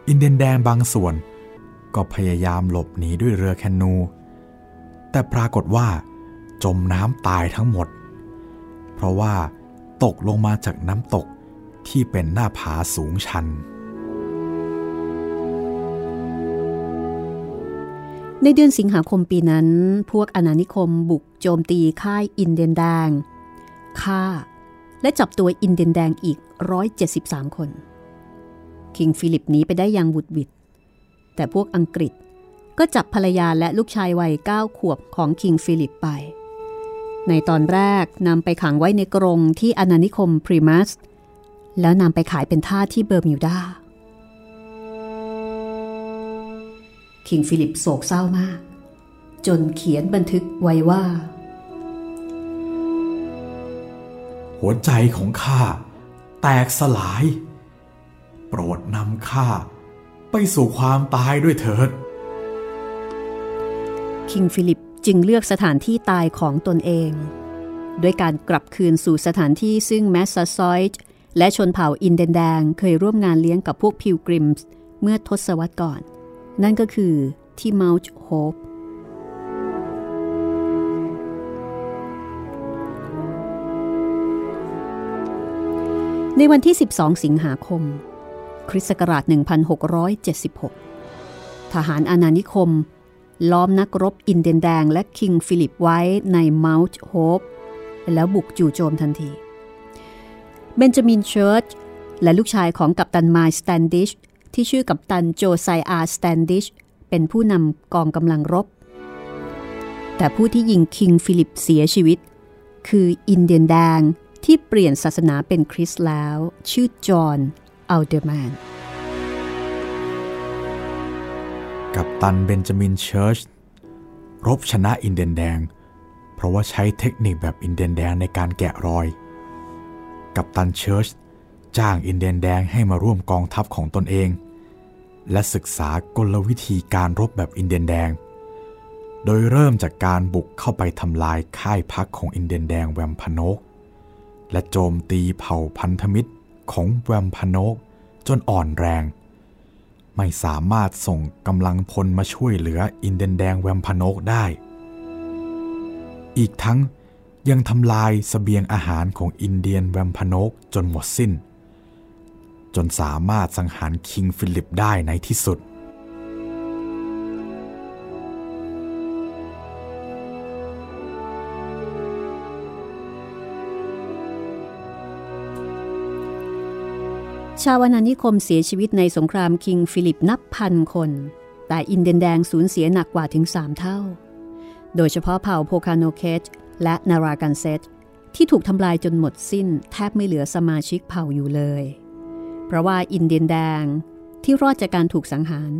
อินเดียนแดงบางส่วนก็พยายามหลบหนีด้วยเรือแคนู แต่ปรากฏว่าจมน้ำตายทั้งหมด เพราะว่าตกลงมาจากน้ำตกที่เป็นหน้าผาสูงชัน ในเดือนสิงหาคมปีนั้น พวกอาณานิคมบุกโจมตีค่ายอินเดียนแดงฆ่า และจับตัวอินเดียนแดงอีก 173 คน คิงฟิลิปหนีไปได้อย่างหวุดหวิดแต่พวกอังกฤษก็จับภรรยาและลูกชายวัย 9 ขวบของคิงฟิลิปไป ในตอนแรกนำไปขังไว้ในกรงที่อาณานิคมพลีมัธ แล้วนำไปขายเป็นทาสที่เบอร์มิวดา คิงฟิลิปโศกเศร้ามาก จนเขียนบันทึกไว้ว่า หัวใจของข้าแตกสลาย โปรดนำข้าไปสู่ความตายด้วยเถิด คิงฟิลิปจึงเลือกสถานที่ตายของตนเอง ด้วยการกลับคืนสู่สถานที่ซึ่งแมสซาซอยด์และชนเผ่าอินเดียนแดงเคยร่วมงานเลี้ยงกับพวกพิลกริมส์เมื่อทศวรรษก่อน นั่นก็คือที่เมาท์โฮปในวันที่ 12 สิงหาคม คริสต์ศักราช 1676 ทหารอาณานิคม ล้อมนักรบอินเดียนแดงและคิงฟิลิปไว้ในเมาท์โฮปแล้วบุกจู่โจมทันที เบนจามินเชิร์ชและลูกชายของกัปตันไมล์สแตนดิช ที่ชื่อกัปตันโจไซอาห์สแตนดิชเป็นผู้นำกองกำลังรบ แต่ผู้ที่ยิงคิงฟิลิปเสียชีวิต คืออินเดียนแดงที่เปลี่ยนศาสนาเป็นคริสต์แล้ว ชื่อจอห์นอัลเดอร์แมนกัปตันเบนจามินเชิร์ชรบชนะอินเดียนแดง เพราะว่าใช้เทคนิคแบบอินเดียนแดงในการแกะรอย กัปตันเชิร์ช จ้างอินเดียนแดงให้มาร่วมกองทัพของตนเอง และศึกษากลวิธีการรบแบบอินเดียนแดง โดยเริ่มจากการบุกเข้าไปทำลายค่ายพักของอินเดียนแดงแวมพนก และโจมตีเผ่าพันธมิตรของแวมพนกจนอ่อนแรง ไม่สามารถส่งกำลังพลมาช่วยเหลืออินเดียนแดงแวมพนกได้ อีกทั้งยังทำลายเสบียงอาหารของอินเดียนแวมพนกจนหมดสิ้น จนสามารถสังหารคิงฟิลิปได้ในที่สุด ชาวอาณานิคมเสียชีวิตในสงครามคิงฟิลิปนับพันคน แต่อินเดียนแดงสูญเสียหนักกว่าถึงสามเท่า โดยเฉพาะเผ่าโพคาโนเคชและนารากันเซตที่ถูกทำลายจนหมดสิ้นแทบไม่เหลือสมาชิกเผ่าอยู่เลย เพราะว่าอินเดียนแดงที่รอดจากการถูกสังหาร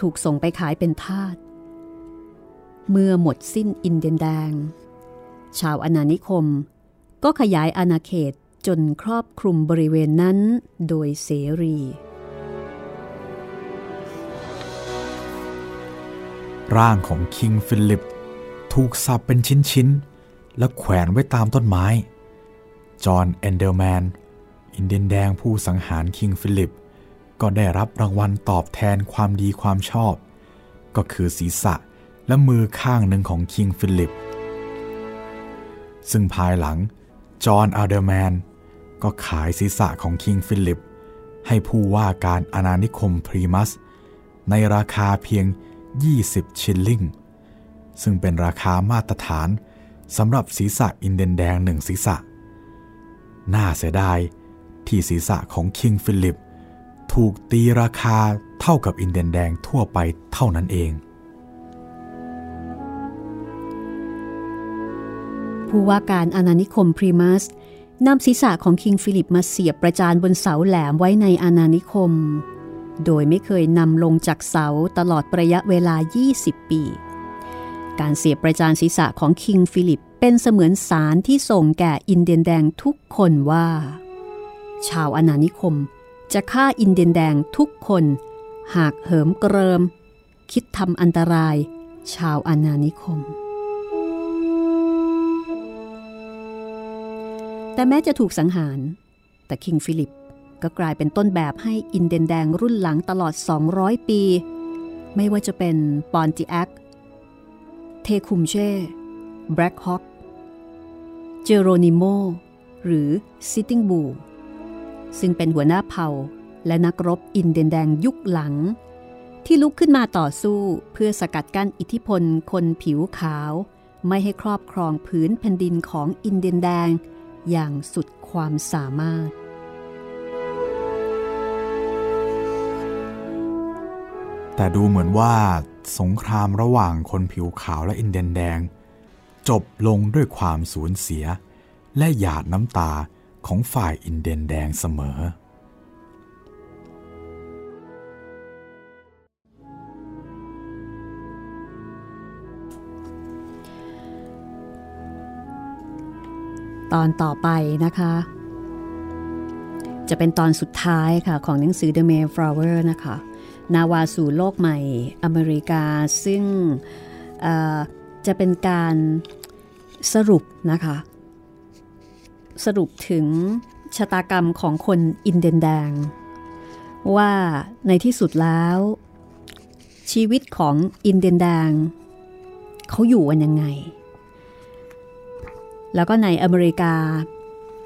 ถูกส่งไปขายเป็นทาส เมื่อหมดสิ้นอินเดียนแดง ชาวอาณานิคม ก็ขยายอาณาเขตจนครอบคลุมบริเวณนั้นโดยเสรี ร่างของคิงฟิลิป ถูกสับเป็นชิ้น ๆ และแขวนไว้ตามต้นไม้ จอห์นอัลเดอร์แมน อินเดียนแดงผู้สังหารคิงฟิลิป ก็ได้รับรางวัลตอบแทนความดีความชอบ ก็คือศีรษะและมือข้างหนึ่งของคิงฟิลิป ซึ่งภายหลัง จอห์นอัลเดอร์แมน ก็ขายศีรษะของคิงฟิลิป ให้ผู้ว่าการอาณานิคมพลีมัธ ในราคาเพียง 20 ชิลลิง ซึ่งเป็นราคามาตรฐานสำหรับศีรษะอินเดียนแดงหนึ่งศีรษะ น่าเสียดาย ที่ศีรษะของคิงฟิลิป ถูกตีราคาเท่ากับอินเดียนแดงทั่วไปเท่านั้นเอง ผู้ว่าการอาณานิคมพลีมัธนำศีรษะของคิงฟิลิปมาเสียบประจานบนเสาแหลมไว้ในอาณานิคม โดยไม่เคยนำลงจากเสาตลอดระยะเวลา 20 ปี การเสียบประจานศีรษะของคิงฟิลิปเป็นเสมือนสารที่ส่งแก่อินเดียนแดงทุกคนว่า ชาวอาณานิคมจะฆ่าอินเดียนแดงทุกคน หากเหิมเกริม คิดทำอันตราย ชาวอาณานิคม แต่แม้จะถูกสังหาร แต่คิงฟิลิปก็กลายเป็นต้นแบบให้อินเดียนแดงรุ่นหลังตลอด 200 ปี ไม่ว่าจะเป็นปอนติแอคเทคุมเช่แบล็กฮอคเจโรนิโม หรือซิตติงบู ซึ่งเป็นหัวหน้าเผ่าและนักรบอินเดียนแดงยุคหลัง ที่ลุกขึ้นมาต่อสู้เพื่อสกัดกั้นอิทธิพลคนผิวขาว ไม่ให้ครอบครองผืนแผ่นดินของอินเดียนแดง อย่างสุดความสามารถ แต่ดูเหมือนว่าสงครามระหว่างคนผิวขาวและอินเดียนแดง จบลงด้วยความสูญเสีย และหยาดน้ำตา ของฝ่ายอินเดียนแดงเสมอ ตอนต่อไปนะคะ จะเป็นตอนสุดท้ายค่ะ ของหนังสือ The Mayflower นะคะ นาวาสู่โลกใหม่อเมริกา ซึ่งจะเป็นการสรุปนะคะ สรุปถึงชะตากรรมของคนอินเดียนแดง ว่าในที่สุดแล้ว ชีวิตของอินเดียนแดงเขาอยู่กันยังไง แล้วก็ในอเมริกา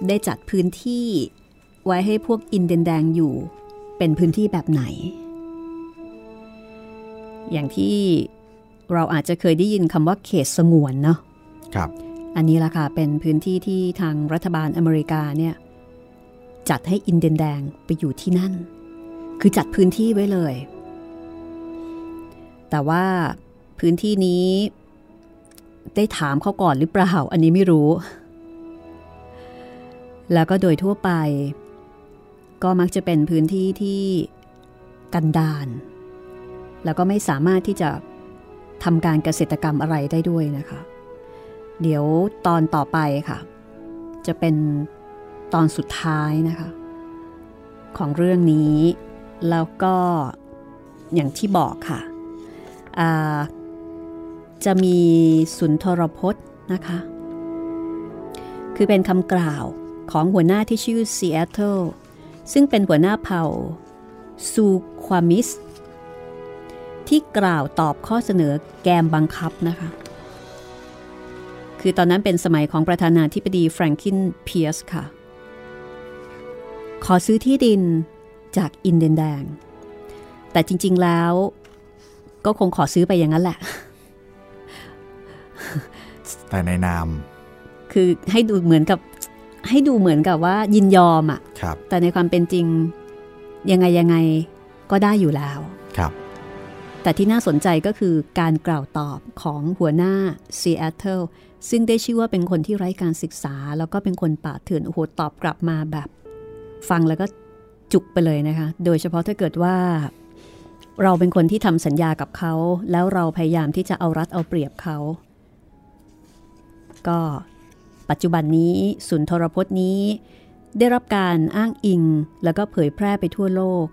ได้จัดพื้นที่ไว้ให้พวกอินเดียนแดงอยู่เป็นพื้นที่แบบไหน อย่างที่เราอาจจะเคยได้ยินคำว่าเขตสงวนเนาะครับ อันนี้ละค่ะเป็นพื้นที่ที่ทางรัฐบาลอเมริกาเนี่ยจัดให้อินเดียนแดงไปอยู่ที่นั่น คือจัดพื้นที่ไว้เลย แต่ว่าพื้นที่นี้ได้ถามเขาก่อนหรือเปล่า อันนี้ไม่รู้ แล้วก็โดยทั่วไป ก็มักจะเป็นพื้นที่ที่กันดาน แล้วก็ไม่สามารถที่จะทำการเกษตรกรรมอะไรได้ด้วยนะคะ เดี๋ยวตอนต่อไปค่ะ จะเป็นตอนสุดท้ายนะคะ ของเรื่องนี้ แล้วก็อย่างที่บอกค่ะจะมีสุนทรพจน์นะคะ คือเป็นคำกล่าวของหัวหน้าที่ชื่อซีแอตเทิลซึ่งเป็นหัวหน้าเผ่าซูความิช ที่กล่าวตอบข้อเสนอแกมบังคับนะคะ คือตอนนั้นเป็นสมัยของประธานาธิบดีแฟรงคลินเพียร์ซค่ะ ขอซื้อที่ดินจากอินเดียนแดง แต่จริง ๆแล้วก็คงขอซื้อไปอย่างนั้นแหละ แต่ในนาม คือให้ดูเหมือนกับให้ดูเหมือนกับว่ายินยอมอะ่ะ แต่ในความเป็นจริงยังไงยังไงก็ได้อยู่แล้ว ครับ แต่ที่น่าสนใจก็คือการกล่าวตอบของหัวหน้าซีแอตเทิล ซึ่งได้ชื่อว่าเป็นคนที่ไร้การศึกษา แล้วก็เป็นคนป่าเถื่อนโอ้โหตอบกลับมาแบบ ฟังแล้วก็จุกไปเลยนะคะ โดยเฉพาะถ้าเกิดว่า เราเป็นคนที่ทำสัญญากับเขา แล้วเราพยายามที่จะเอารัดเอาเปรียบเขา ก็ปัจจุบันนี้สุนทรพจน์นี้ ได้รับการอ้างอิงแล้วก็เผยแพร่ไปทั่วโลก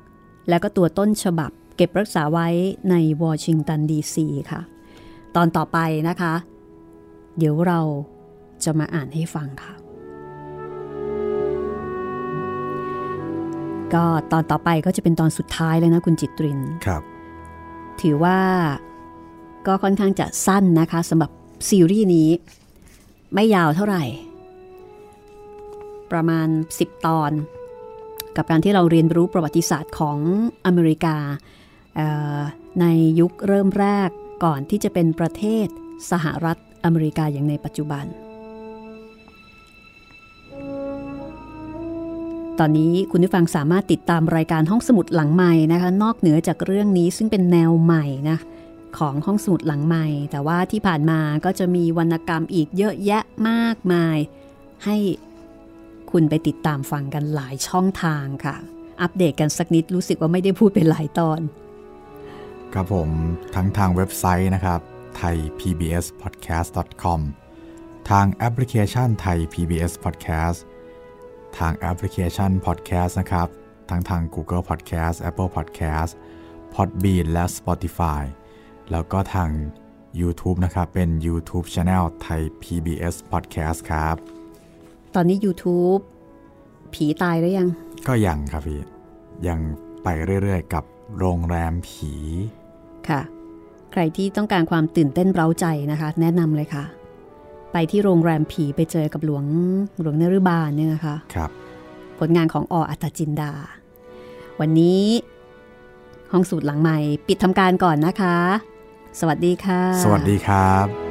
แล้วก็ตัวต้นฉบับเก็บรักษาไว้ในวอชิงตันดีซีค่ะ ตอนต่อไปนะคะ เดี๋ยวเราจะมาอ่านให้ฟังค่ะ ก็ตอนต่อไปก็จะเป็นตอนสุดท้ายเลยนะคุณจิตรินครับ ถือว่าก็ค่อนข้างจะสั้นนะคะสำหรับซีรีส์นี้ ไม่ยาวเท่าไหร่ ประมาณ 10 ตอน กับการที่เราเรียนรู้ประวัติศาสตร์ของอเมริกาในยุคเริ่มแรกก่อนที่จะเป็นประเทศสหรัฐ อเมริกาอย่างในปัจจุบัน ตอนนี้คุณผู้ฟังสามารถติดตามรายการห้องสมุดหลังใหม่นะคะ นอกเหนือจากเรื่องนี้ซึ่งเป็นแนวใหม่นะของห้องสมุดหลังใหม่ แต่ว่าที่ผ่านมาก็จะมีวรรณกรรมอีกเยอะแยะมากมาย ให้คุณไปติดตามฟังกันหลายช่องทางค่ะ อัปเดตกันสักนิดรู้สึกว่าไม่ได้พูดเป็นหลายตอน ครับผมทั้งทางเว็บไซต์นะครับ ไทย PBS podcast com ทางแอปพลิเคชันไทย PBS podcast ทางแอปพลิเคชัน podcast นะครับ ทั้งทาง Google Podcast Apple Podcast Podbean และ Spotify แล้วก็ทาง YouTube นะครับ เป็น YouTube Channel ไทย PBS Podcast ครับ ตอนนี้ YouTube ผีตายหรือยัง ก็ยังครับพี่ ยังไปเรื่อยๆ กับโรงแรมผี ค่ะ ใครที่ต้องการความตื่นเต้นเร้าใจนะคะ แนะนำเลยค่ะ ไปที่โรงแรมผีไปเจอกับหลวงหลวงเนรุบาลเนี่ยนะคะครับ ผลงานของออัตจินดา วันนี้ห้องสูตรหลังใหม่ ปิดทำการก่อนนะคะ สวัสดีค่ะ สวัสดีครับ